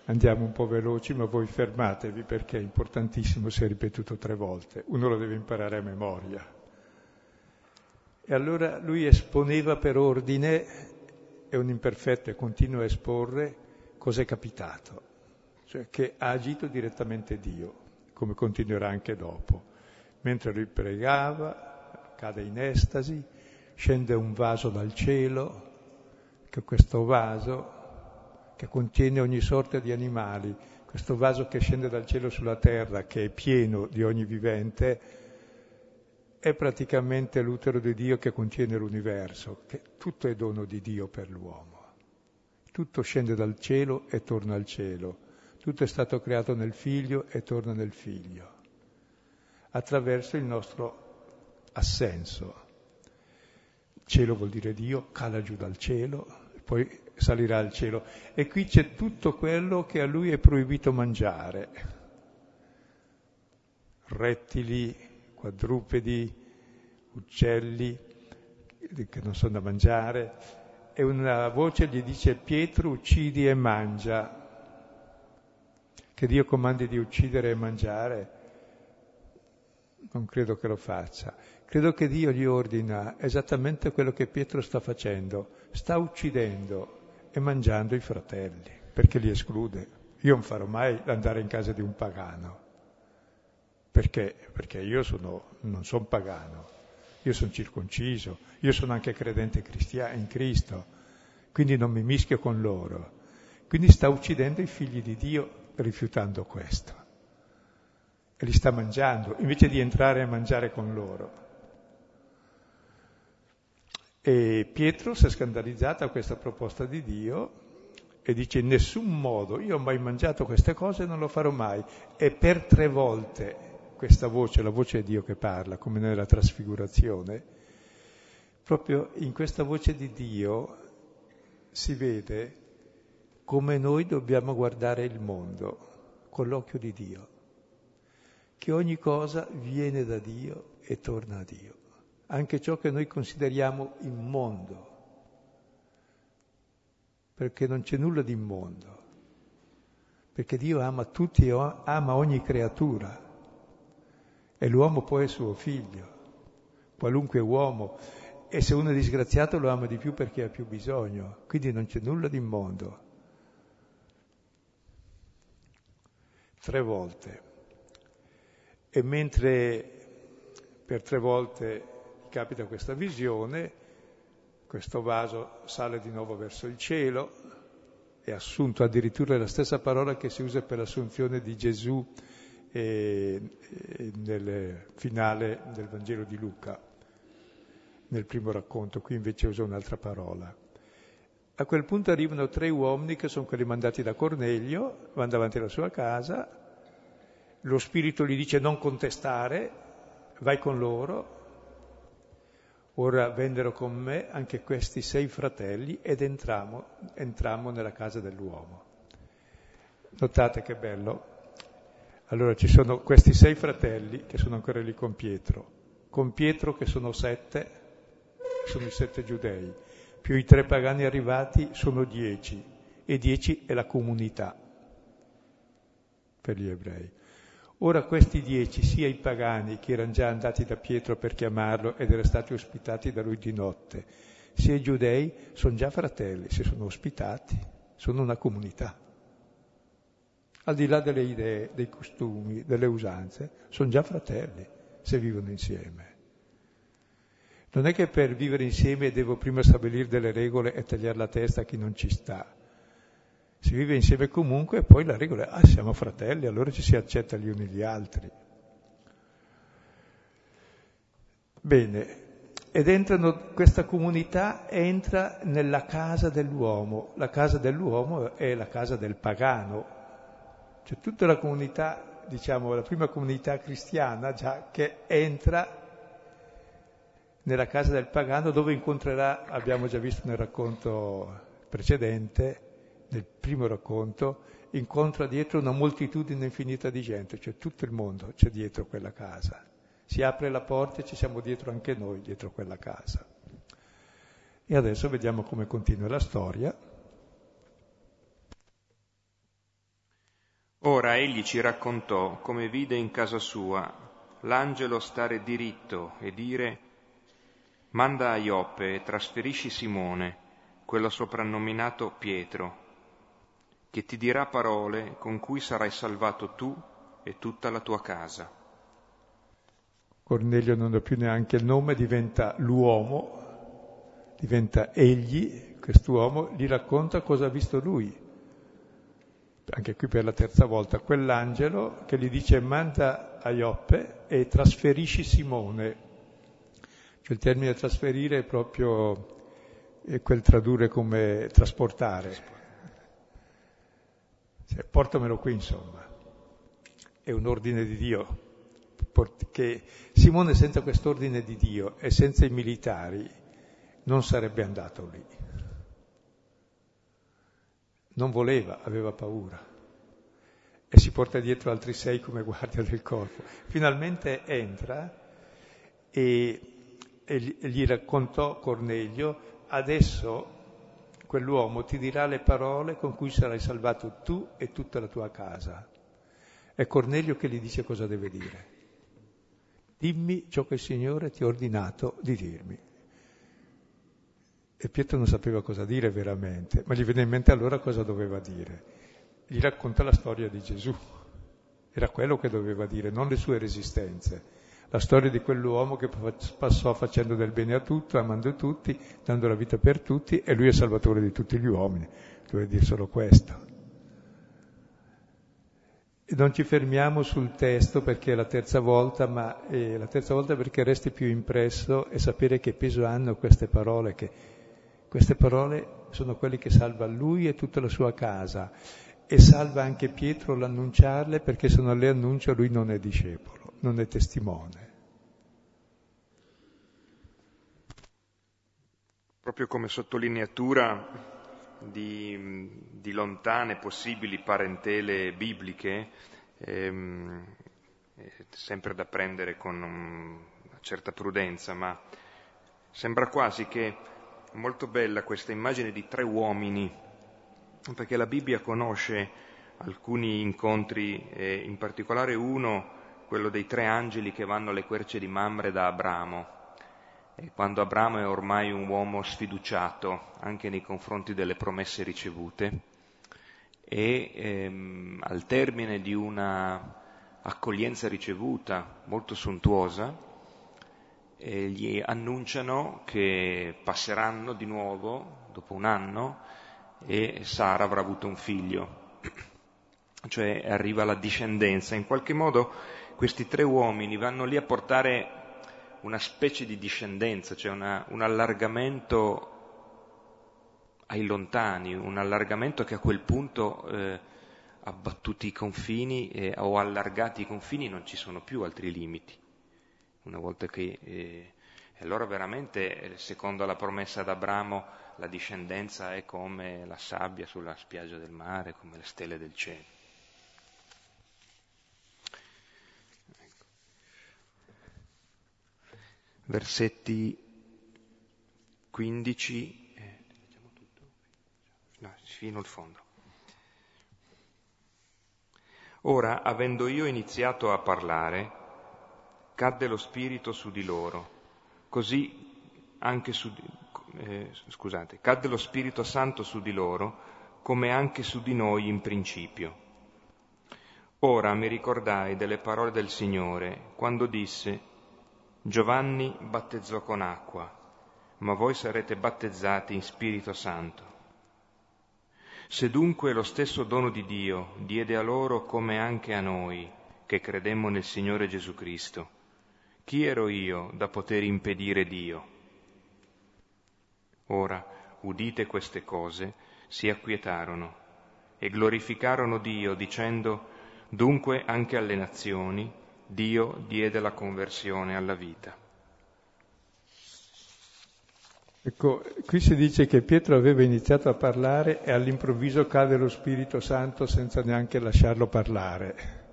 Andiamo un po' veloci, ma voi fermatevi perché è importantissimo se è ripetuto tre volte. Uno lo deve imparare a memoria. E allora lui esponeva per ordine, è un imperfetto e continua a esporre cosa è capitato, cioè che ha agito direttamente Dio, come continuerà anche dopo. Mentre lui pregava, cade in estasi, scende un vaso dal cielo, che questo vaso che contiene ogni sorta di animali, questo vaso che scende dal cielo sulla terra, che è pieno di ogni vivente, è praticamente l'utero di Dio che contiene l'universo, che tutto è dono di Dio per l'uomo. Tutto scende dal cielo e torna al cielo, tutto è stato creato nel figlio e torna nel figlio, attraverso il nostro assenso. Cielo vuol dire Dio, cala giù dal cielo, poi salirà al cielo. E qui c'è tutto quello che a lui è proibito mangiare. Rettili, quadrupedi, uccelli che non sono da mangiare. E una voce gli dice Pietro uccidi e mangia. Che Dio comandi di uccidere e mangiare, non credo che lo faccia. Credo che Dio gli ordina esattamente quello che Pietro sta facendo. Sta uccidendo e mangiando i fratelli, perché li esclude. Io non farò mai andare in casa di un pagano. Perché? Perché io sono, non sono pagano, io sono circonciso, io sono anche credente cristiano, in Cristo, quindi non mi mischio con loro. Quindi sta uccidendo i figli di Dio rifiutando questo. E li sta mangiando, invece di entrare a mangiare con loro. E Pietro si è scandalizzato a questa proposta di Dio e dice in nessun modo, io ho mai mangiato queste cose e non lo farò mai. E per tre volte questa voce, la voce di Dio che parla, come nella trasfigurazione, proprio in questa voce di Dio si vede come noi dobbiamo guardare il mondo con l'occhio di Dio, che ogni cosa viene da Dio e torna a Dio. Anche ciò che noi consideriamo immondo, perché non c'è nulla di immondo, perché Dio ama tutti e ama ogni creatura e l'uomo poi è suo figlio, qualunque uomo, e se uno è disgraziato lo ama di più perché ha più bisogno, quindi non c'è nulla di immondo. Tre volte. E mentre per tre volte capita questa visione, questo vaso sale di nuovo verso il cielo, è assunto addirittura la stessa parola che si usa per l'assunzione di Gesù eh, eh, nel finale del Vangelo di Luca, nel primo racconto, qui invece usa un'altra parola. A quel punto arrivano tre uomini che sono quelli mandati da Cornelio, vanno davanti alla sua casa, lo spirito gli dice non contestare, vai con loro, Ora vennero con me anche questi sei fratelli ed entrammo nella casa dell'uomo. Notate che bello. Allora ci sono questi sei fratelli che sono ancora lì con Pietro, con Pietro che sono sette, sono i sette giudei, più i tre pagani arrivati sono dieci, e dieci è la comunità per gli ebrei. Ora questi dieci, sia i pagani che erano già andati da Pietro per chiamarlo ed erano stati ospitati da lui di notte, sia i giudei, sono già fratelli, si sono ospitati, sono una comunità. Al di là delle idee, dei costumi, delle usanze, sono già fratelli se vivono insieme. Non è che per vivere insieme devo prima stabilire delle regole e tagliare la testa a chi non ci sta. Si vive insieme comunque e poi la regola è, ah, siamo fratelli, allora ci si accetta gli uni gli altri. Bene, ed entrano, questa comunità entra nella casa dell'uomo. La casa dell'uomo è la casa del pagano. Cioè tutta la comunità, diciamo, la prima comunità cristiana già che entra nella casa del pagano dove incontrerà, abbiamo già visto nel racconto precedente, nel primo racconto, incontra dietro una moltitudine infinita di gente, cioè tutto il mondo c'è dietro quella casa. Si apre la porta e ci siamo dietro anche noi, dietro quella casa. E adesso vediamo come continua la storia. Ora egli ci raccontò come vide in casa sua l'angelo stare diritto e dire Manda a Ioppe e trasferisci Simone, quello soprannominato Pietro, che ti dirà parole con cui sarai salvato tu e tutta la tua casa. Cornelio non ha più neanche il nome, diventa l'uomo, diventa egli, quest'uomo, gli racconta cosa ha visto lui. Anche qui per la terza volta, quell'angelo che gli dice manda a Ioppe e trasferisci Simone, cioè il termine trasferire è proprio quel tradurre come trasportare. Cioè, portamelo qui, insomma. È un ordine di Dio. Che Simone senza quest'ordine di Dio e senza i militari non sarebbe andato lì. Non voleva, aveva paura. E si porta dietro altri sei come guardia del corpo. Finalmente entra e e gli raccontò Cornelio, adesso quell'uomo ti dirà le parole con cui sarai salvato tu e tutta la tua casa. È Cornelio che gli dice cosa deve dire. Dimmi ciò che il Signore ti ha ordinato di dirmi. E Pietro non sapeva cosa dire veramente, ma gli venne in mente allora cosa doveva dire. Gli racconta la storia di Gesù. Era quello che doveva dire, non le sue resistenze la storia di quell'uomo che passò facendo del bene a tutti, amando tutti, dando la vita per tutti e lui è salvatore di tutti gli uomini. Doveva dire solo questo. E non ci fermiamo sul testo perché è la terza volta, ma è la terza volta perché resti più impresso e sapere che peso hanno queste parole, che queste parole sono quelle che salva lui e tutta la sua casa e salva anche Pietro l'annunciarle perché se non le annuncia lui non è discepolo non è testimone. Proprio come sottolineatura di, di lontane possibili parentele bibliche, ehm, sempre da prendere con una certa prudenza, ma sembra quasi che è molto bella questa immagine di tre uomini, perché la Bibbia conosce alcuni incontri, eh, in particolare uno quello dei tre angeli che vanno alle querce di Mamre da Abramo. E quando Abramo è ormai un uomo sfiduciato anche nei confronti delle promesse ricevute e ehm, al termine di una accoglienza ricevuta molto sontuosa eh, gli annunciano che passeranno di nuovo dopo un anno e Sara avrà avuto un figlio, cioè arriva la discendenza. In qualche modo questi tre uomini vanno lì a portare una specie di discendenza, cioè una, un allargamento ai lontani, un allargamento che a quel punto eh, abbattuti i confini eh, o allargati i confini non ci sono più altri limiti una volta che... Eh, allora veramente, eh, secondo la promessa ad Abramo, la discendenza è come la sabbia sulla spiaggia del mare, come le stelle del cielo. Ecco. versetti 15 eh, no, fino al fondo. Ora, avendo io iniziato a parlare, cadde lo Spirito su di loro, così anche su, eh, scusate, cadde lo Spirito Santo su di loro, come anche su di noi in principio. Ora mi ricordai delle parole del Signore quando disse, Giovanni battezzò con acqua, ma voi sarete battezzati in Spirito Santo. Se dunque lo stesso dono di Dio diede a loro come anche a noi, che credemmo nel Signore Gesù Cristo, chi ero io da poter impedire Dio? Ora, udite queste cose, si acquietarono e glorificarono Dio dicendo, dunque anche alle nazioni Dio diede la conversione alla vita. Ecco, qui si dice che Pietro aveva iniziato a parlare e all'improvviso cade lo Spirito Santo senza neanche lasciarlo parlare.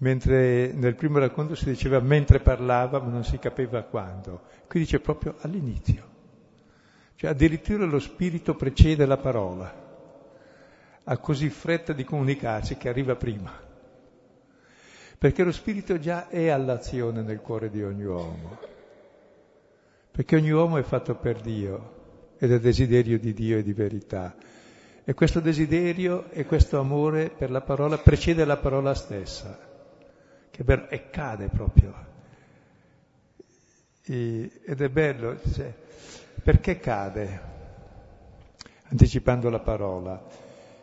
Mentre nel primo racconto si diceva mentre parlava, ma non si capiva quando. Qui dice proprio all'inizio. Cioè addirittura lo Spirito precede la parola. Ha così fretta di comunicarci che arriva prima. Perché lo Spirito già è all'azione nel cuore di ogni uomo perché ogni uomo è fatto per Dio ed è desiderio di Dio e di verità. E questo desiderio e questo amore per la parola precede la parola stessa, che bello, e cade proprio. E, ed è bello, cioè, perché cade? Anticipando la parola,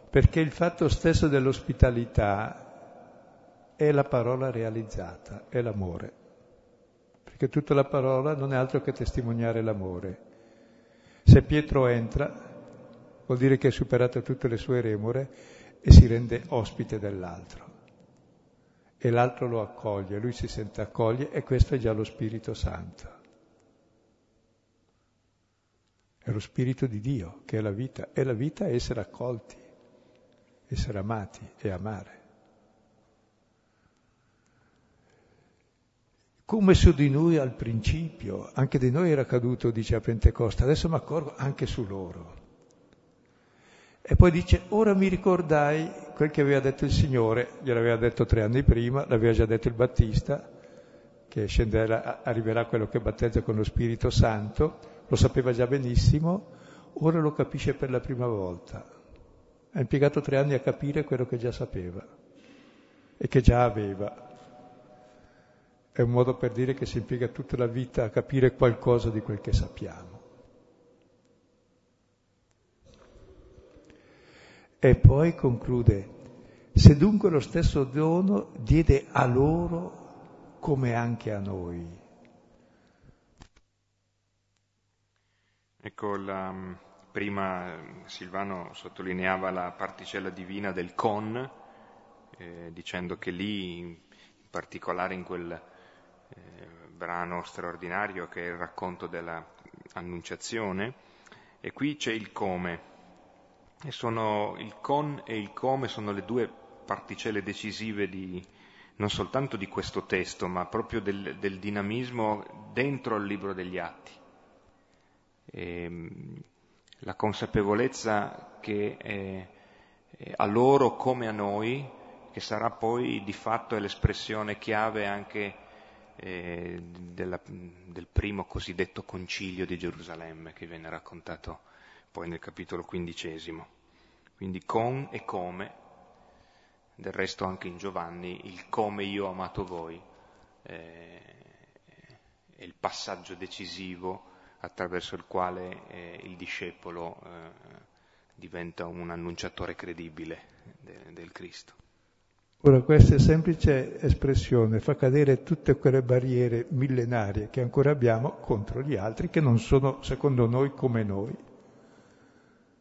perché il fatto stesso dell'ospitalità è la parola realizzata, è l'amore perché tutta la parola non è altro che testimoniare l'amore. Se Pietro entra, vuol dire che ha superato tutte le sue remore e si rende ospite dell'altro. E l'altro lo accoglie, lui si sente accoglie e questo è già lo Spirito Santo. È lo Spirito di Dio che è la vita. E la vita è essere accolti, essere amati e amare. come su di noi al principio, anche di noi era caduto, dice a Pentecoste, adesso mi accorgo anche su loro. E poi dice, ora mi ricordai quel che aveva detto il Signore, gliel'aveva detto tre anni prima, l'aveva già detto il Battista, che scenderà, arriverà quello che battezza con lo Spirito Santo, lo sapeva già benissimo, ora lo capisce per la prima volta. Ha impiegato tre anni a capire quello che già sapeva e che già aveva è un modo per dire che si impiega tutta la vita a capire qualcosa di quel che sappiamo. E poi conclude, se dunque lo stesso dono diede a loro come anche a noi. Ecco, la, prima Silvano sottolineava la particella divina del con, eh, dicendo che lì, in particolare in quel eh, brano straordinario che è il racconto dell'annunciazione e qui c'è il come. E sono, il con e il come sono le due particelle decisive di, non soltanto di questo testo, ma proprio del, del dinamismo dentro il libro degli atti. E, ehm, la consapevolezza che è, è a loro come a noi, che sarà poi di fatto l'espressione chiave anche eh, della, del primo cosiddetto concilio di Gerusalemme che viene raccontato poi nel capitolo quindicesimo. Quindi con e come, del resto anche in Giovanni, il come io ho amato voi eh, è il passaggio decisivo attraverso il quale eh, il discepolo eh, diventa un annunciatore credibile de, del Cristo. Ora questa semplice espressione fa cadere tutte quelle barriere millenarie che ancora abbiamo contro gli altri che non sono secondo noi come noi,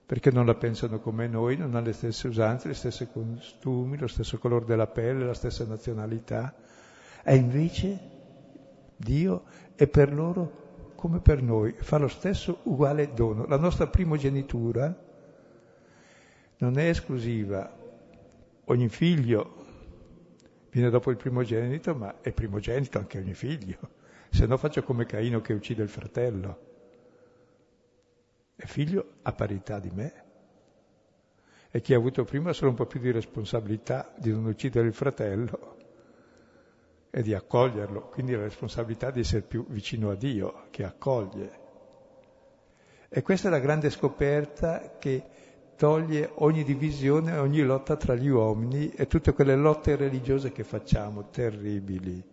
perché non la pensano come noi, non hanno le stesse usanze, le stesse costumi, lo stesso colore della pelle, la stessa nazionalità, e invece Dio è per loro come per noi, fa lo stesso uguale dono. La nostra primogenitura non è esclusiva, ogni figlio viene dopo il primogenito, ma è primogenito anche ogni figlio. se no faccio come Caino che uccide il fratello. È figlio a parità di me. E chi ha avuto prima solo un po' più di responsabilità di non uccidere il fratello e di accoglierlo, quindi la responsabilità di essere più vicino a Dio che accoglie. E questa è la grande scoperta che toglie ogni divisione, ogni lotta tra gli uomini e tutte quelle lotte religiose che facciamo, terribili.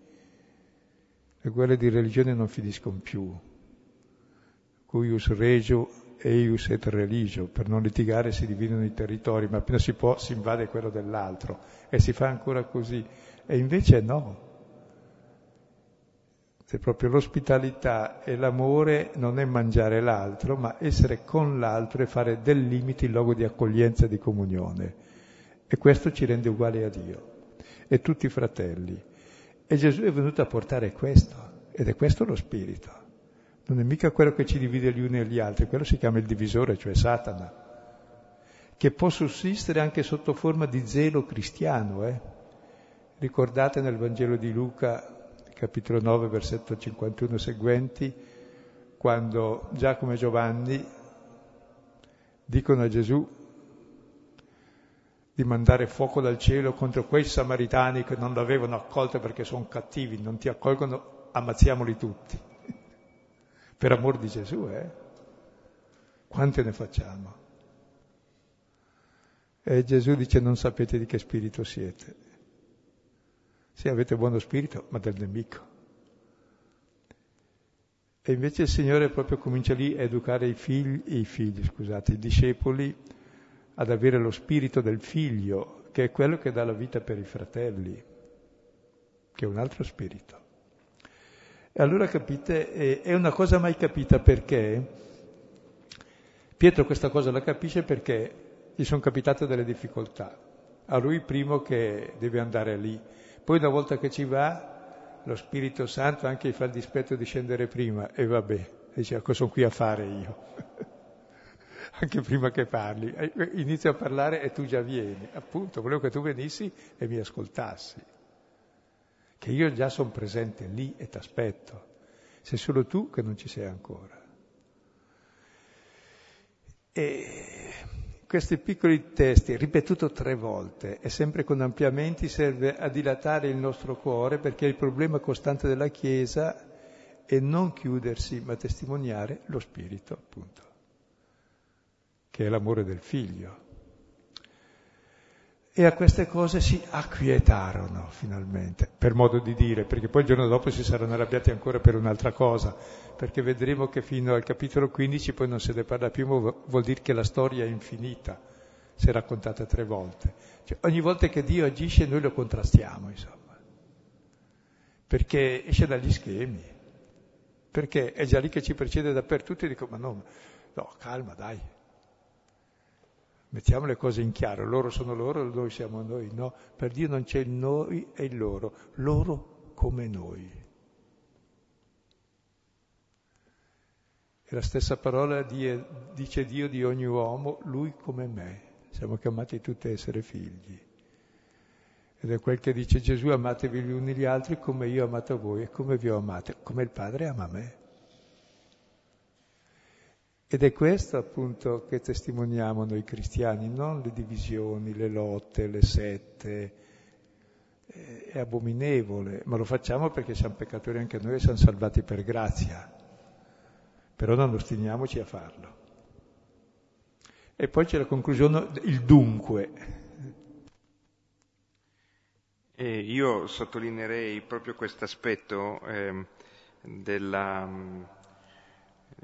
Le guerre di religione non finiscono più. Cuius regio eius et religio, per non litigare si dividono i territori, ma appena si può si invade quello dell'altro e si fa ancora così. E invece no, se proprio l'ospitalità e l'amore non è mangiare l'altro, ma essere con l'altro e fare del limite il luogo di accoglienza e di comunione. E questo ci rende uguali a Dio e tutti fratelli. E Gesù è venuto a portare questo, ed è questo lo spirito. Non è mica quello che ci divide gli uni e gli altri, quello si chiama il divisore, cioè Satana, che può sussistere anche sotto forma di zelo cristiano. Eh? Ricordate nel Vangelo di Luca capitolo 9, versetto 51 seguenti, quando Giacomo e Giovanni dicono a Gesù di mandare fuoco dal cielo contro quei samaritani che non l'avevano accolto perché sono cattivi, non ti accolgono, ammazziamoli tutti. Per amor di Gesù, eh? Quante ne facciamo? E Gesù dice non sapete di che spirito siete. Sì, avete buono spirito, ma del nemico. E invece il Signore proprio comincia lì a educare i figli, i figli, scusate, i discepoli ad avere lo spirito del figlio, che è quello che dà la vita per i fratelli, che è un altro spirito. E allora capite, è una cosa mai capita perché Pietro questa cosa la capisce perché gli sono capitate delle difficoltà. A lui primo che deve andare lì, poi una volta che ci va, lo Spirito Santo anche gli fa il dispetto di scendere prima e vabbè, dice cosa sono qui a fare io? anche prima che parli. Inizio a parlare e tu già vieni. Appunto, volevo che tu venissi e mi ascoltassi. Che io già sono presente lì e ti aspetto. Sei solo tu che non ci sei ancora. E questi piccoli testi, ripetuto tre volte e sempre con ampliamenti, serve a dilatare il nostro cuore perché il problema costante della Chiesa è non chiudersi, ma testimoniare lo Spirito, appunto, che è l'amore del Figlio. E a queste cose si acquietarono finalmente, per modo di dire, perché poi il giorno dopo si saranno arrabbiati ancora per un'altra cosa, perché vedremo che fino al capitolo 15 poi non se ne parla più, vuol dire che la storia è infinita, se raccontata tre volte. Cioè, ogni volta che Dio agisce noi lo contrastiamo, insomma, perché esce dagli schemi, perché è già lì che ci precede dappertutto e dico, ma no, no, calma, dai, Mettiamo le cose in chiaro, loro sono loro, noi siamo noi, no? Per Dio non c'è il noi e il loro, loro come noi. E la stessa parola dice Dio di ogni uomo, lui come me. Siamo chiamati tutti a essere figli. Ed è quel che dice Gesù, amatevi gli uni gli altri come io ho amato voi e come vi ho amato, come il Padre ama me. Ed è questo appunto che testimoniamo noi cristiani, non le divisioni, le lotte, le sette. È abominevole, ma lo facciamo perché siamo peccatori anche noi e siamo salvati per grazia. Però non ostiniamoci a farlo. E poi c'è la conclusione, il dunque. E io sottolineerei proprio questo aspetto eh, della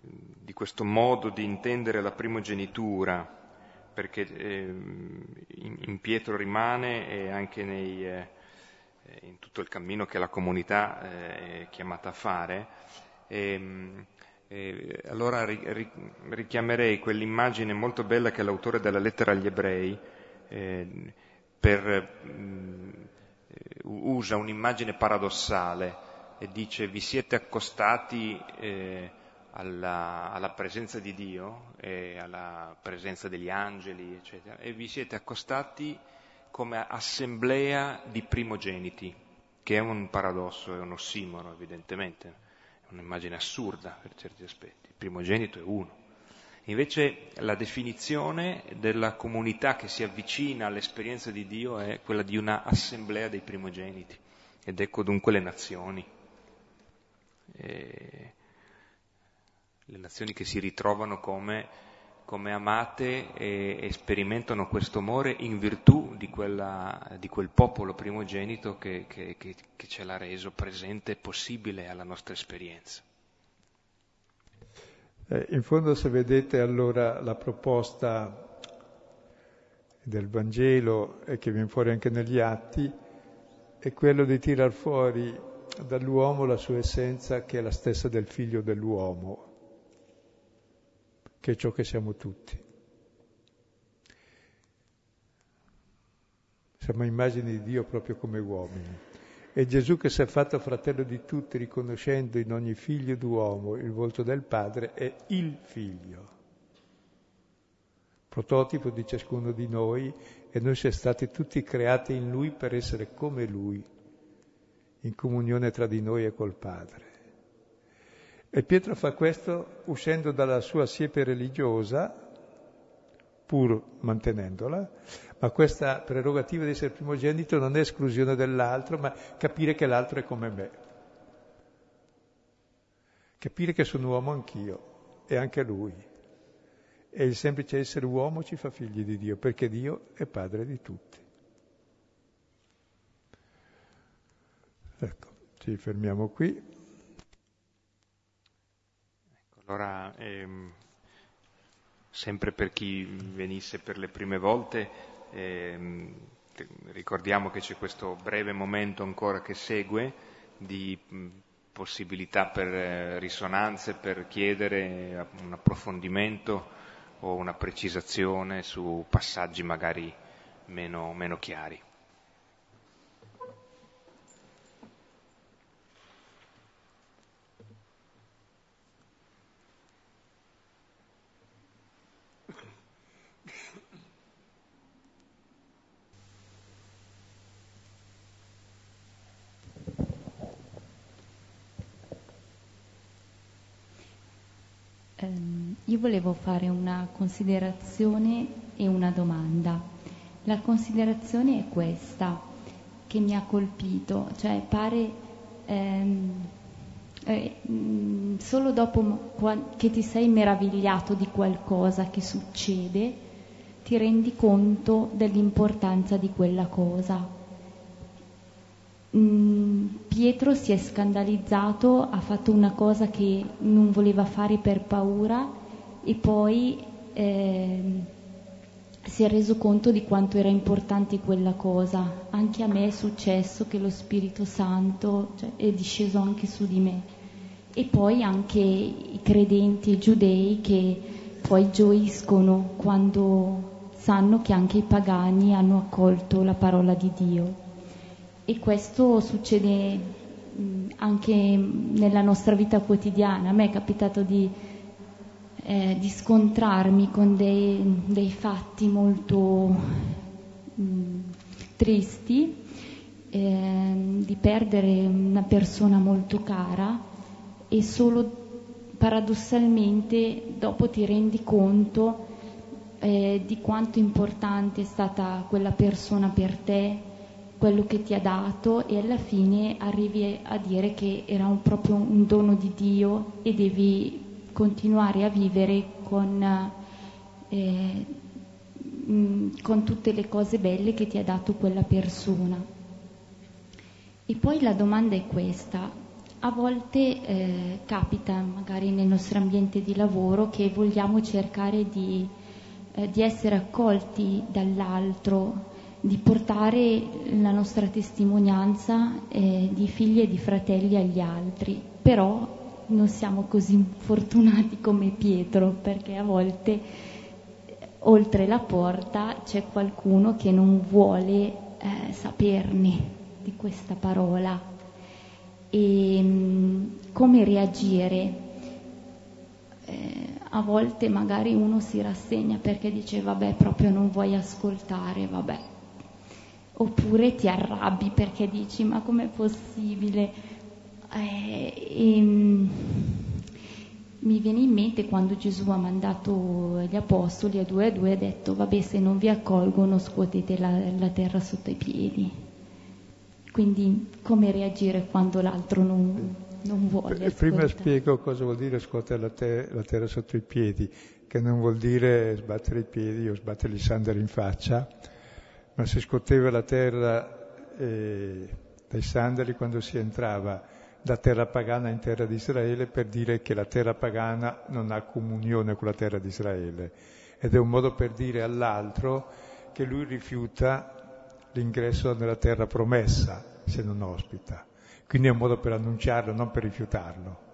di questo modo di intendere la primogenitura, perché eh, in, Pietro rimane e anche nei, eh, in tutto il cammino che la comunità eh, è chiamata a fare. E, e allora ri, ri, richiamerei quell'immagine molto bella che l'autore della lettera agli ebrei eh, per, mh, mm, usa un'immagine paradossale e dice vi siete accostati eh, alla, alla, presenza di Dio e alla presenza degli angeli, eccetera, e vi siete accostati come assemblea di primogeniti, che è un paradosso, è un ossimoro evidentemente. un'immagine assurda per certi aspetti, il primogenito è uno. Invece la definizione della comunità che si avvicina all'esperienza di Dio è quella di una assemblea dei primogeniti, ed ecco dunque le nazioni. E le nazioni che si ritrovano come, come amate e, e, sperimentano questo amore in virtù di, quella, di quel popolo primogenito che, che, che, che ce l'ha reso presente e possibile alla nostra esperienza. Eh, in fondo se vedete allora la proposta del Vangelo e che viene fuori anche negli atti è quello di tirar fuori dall'uomo la sua essenza che è la stessa del figlio dell'uomo, che è ciò che siamo tutti. Siamo immagini di Dio proprio come uomini. E Gesù che si è fatto fratello di tutti, riconoscendo in ogni figlio d'uomo il volto del Padre, è il figlio. Prototipo di ciascuno di noi e noi siamo stati tutti creati in Lui per essere come Lui, in comunione tra di noi e col Padre. E Pietro fa questo uscendo dalla sua siepe religiosa, pur mantenendola, ma questa prerogativa di essere primogenito non è esclusione dell'altro, ma capire che l'altro è come me. Capire che sono uomo anch'io e anche lui. E il semplice essere uomo ci fa figli di Dio, perché Dio è padre di tutti. Ecco, ci fermiamo qui. Allora, ehm, sempre per chi venisse per le prime volte, ehm, ricordiamo che c'è questo breve momento ancora che segue di possibilità per eh, risonanze, per chiedere un approfondimento o una precisazione su passaggi magari meno, meno chiari. Io volevo fare una considerazione e una domanda. La considerazione è questa, che mi ha colpito, cioè pare ehm, eh, mm, solo dopo che ti sei meravigliato di qualcosa che succede, ti rendi conto dell'importanza di quella cosa. Mm, Pietro si è scandalizzato, ha fatto una cosa che non voleva fare per paura e poi eh, si è reso conto di quanto era importante quella cosa. Anche a me è successo che lo Spirito Santo cioè, è disceso anche su di me. E poi anche i credenti giudei che poi gioiscono quando sanno che anche i pagani hanno accolto la parola di Dio e questo succede anche nella nostra vita quotidiana. A me è capitato di, eh, di scontrarmi con dei, dei fatti molto mh, tristi, eh, di perdere una persona molto cara e solo paradossalmente dopo ti rendi conto eh, di quanto importante è stata quella persona per te, quello che ti ha dato e alla fine arrivi a dire che era un, proprio un dono di Dio e devi continuare a vivere con, eh, con tutte le cose belle che ti ha dato quella persona. E poi la domanda è questa. A volte eh, capita, magari nel nostro ambiente di lavoro, che vogliamo cercare di, eh, di essere accolti dall'altro, di portare la nostra testimonianza eh, di figli e di fratelli agli altri, però non siamo così fortunati come Pietro perché a volte oltre la porta c'è qualcuno che non vuole eh, saperne di questa parola e mm, come reagire. Eh, a volte magari uno si rassegna perché dice vabbè proprio non vuoi ascoltare, vabbè oppure ti arrabbi perché dici ma com'è possibile? Eh, ehm, mi viene in mente quando Gesù ha mandato gli apostoli a due a due, ha detto, vabbè, se non vi accolgono scuotete la, la terra sotto i piedi. Quindi come reagire quando l'altro non, non vuole ascoltare? Prima spiego cosa vuol dire scuotere la, te- la terra sotto i piedi, che non vuol dire sbattere i piedi o sbattere i sandali in faccia, ma si scuoteva la terra eh, dai sandali quando si entrava da terra pagana in terra di Israele per dire che la terra pagana non ha comunione con la terra di Israele ed è un modo per dire all'altro che lui rifiuta l'ingresso nella terra promessa se non ospita. Quindi è un modo per annunciarlo, non per rifiutarlo.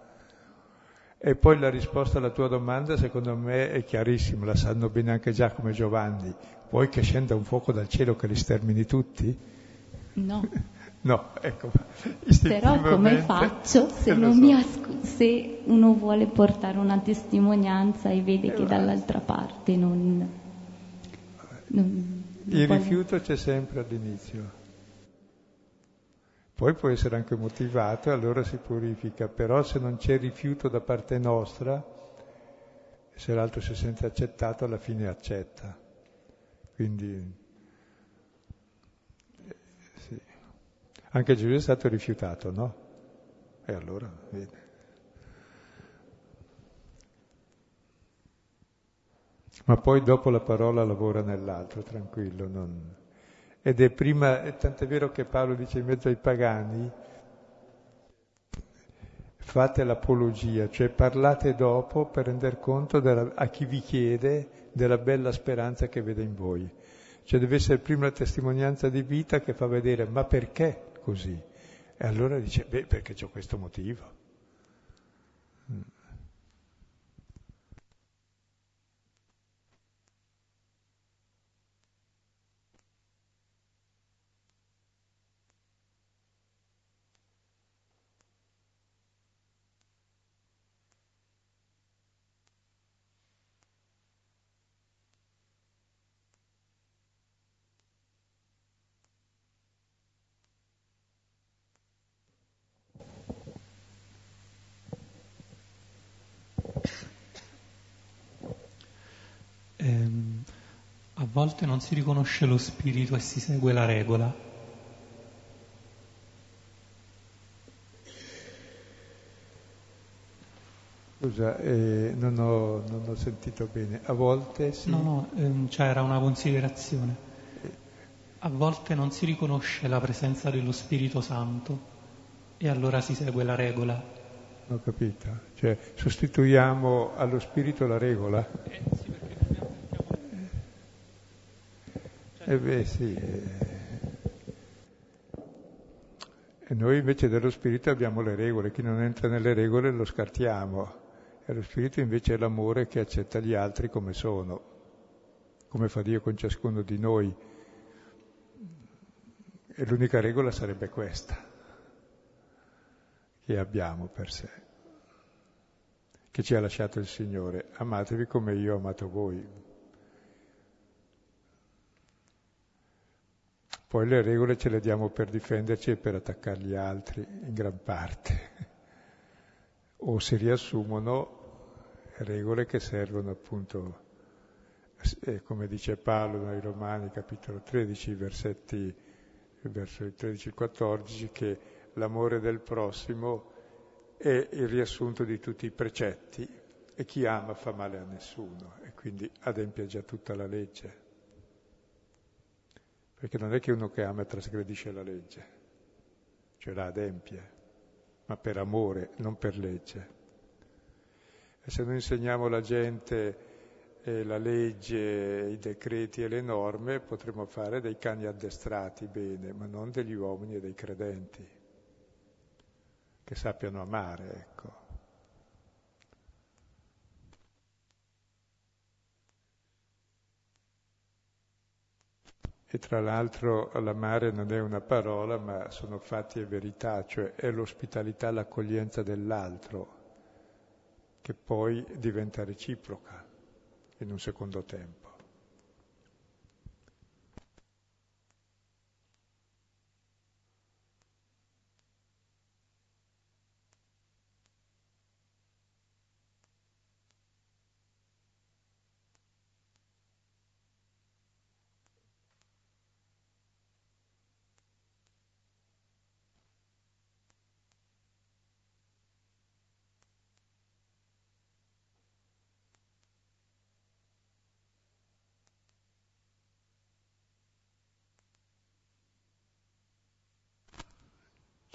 E poi la risposta alla tua domanda secondo me è chiarissima, la sanno bene anche Giacomo e Giovanni. Vuoi che scenda un fuoco dal cielo che li stermini tutti? No. No, ecco. Però come faccio se, asco- se, uno vuole portare una testimonianza e vede che dall'altra parte non... non Il vuole... rifiuto c'è sempre all'inizio. Poi può essere anche motivato e allora si purifica, però se non c'è rifiuto da parte nostra, se l'altro si sente accettato, alla fine accetta. Quindi Anche Gesù è stato rifiutato, no? E allora, vede. Ma poi dopo la parola lavora nell'altro, tranquillo. Non... Ed è prima, tant'è vero che Paolo dice in mezzo ai pagani, fate l'apologia, cioè parlate dopo per rendere conto della, a chi vi chiede della bella speranza che vede in voi. Cioè deve essere prima la testimonianza di vita che fa vedere ma perché così. E allora dice, beh, perché c'è questo motivo. Volte non si riconosce lo spirito e si segue la regola. Scusa, eh, non, ho, non, ho, sentito bene. A volte sì. No, no, ehm, cioè era una considerazione. A volte non si riconosce la presenza dello Spirito Santo e allora si segue la regola. Ho capito. Cioè sostituiamo allo Spirito la regola? Eh, sì, Eh beh sì. E noi invece dello spirito abbiamo le regole, chi non entra nelle regole lo scartiamo. E lo spirito invece è l'amore che accetta gli altri come sono, come fa Dio con ciascuno di noi. E l'unica regola sarebbe questa, che abbiamo per sé, che ci ha lasciato il Signore. Amatevi come io ho amato voi. Poi le regole ce le diamo per difenderci e per attaccare gli altri, in gran parte. O si riassumono regole che servono appunto, eh, come dice Paolo nei Romani, capitolo 13, versetti, verso il 13 e 14, che l'amore del prossimo è il riassunto di tutti i precetti e chi ama fa male a nessuno e quindi adempie già tutta la legge perché non è che uno che ama trasgredisce la legge, cioè la adempie, ma per amore, non per legge. E se noi insegniamo alla gente eh, la legge, i decreti e le norme, potremmo fare dei cani addestrati bene, ma non degli uomini e dei credenti, che sappiano amare, ecco. E tra l'altro l'amare non è una parola, ma sono fatti e verità, cioè è l'ospitalità, l'accoglienza dell'altro, che poi diventa reciproca in un secondo tempo.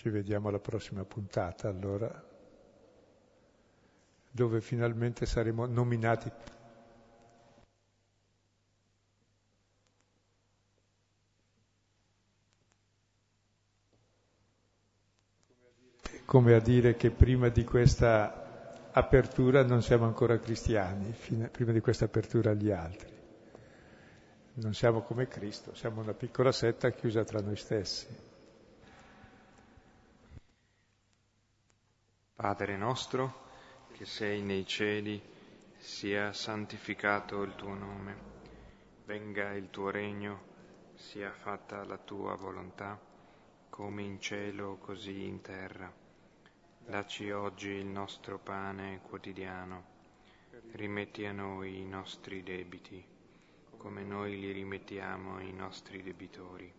Ci vediamo alla prossima puntata allora, dove finalmente saremo nominati come a dire che prima di questa apertura non siamo ancora cristiani, prima di questa apertura agli altri. Non siamo come Cristo, siamo una piccola setta chiusa tra noi stessi. Padre nostro, che sei nei cieli, sia santificato il tuo nome, venga il tuo regno, sia fatta la tua volontà, come in cielo così in terra. Dacci oggi il nostro pane quotidiano, rimetti a noi i nostri debiti, come noi li rimettiamo ai nostri debitori,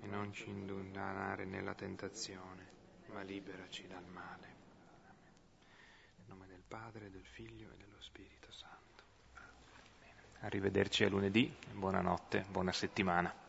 e non ci indurare nella tentazione, ma liberaci dal male. Padre, del Figlio e dello Spirito Santo. Arrivederci a lunedì, buonanotte, buona settimana.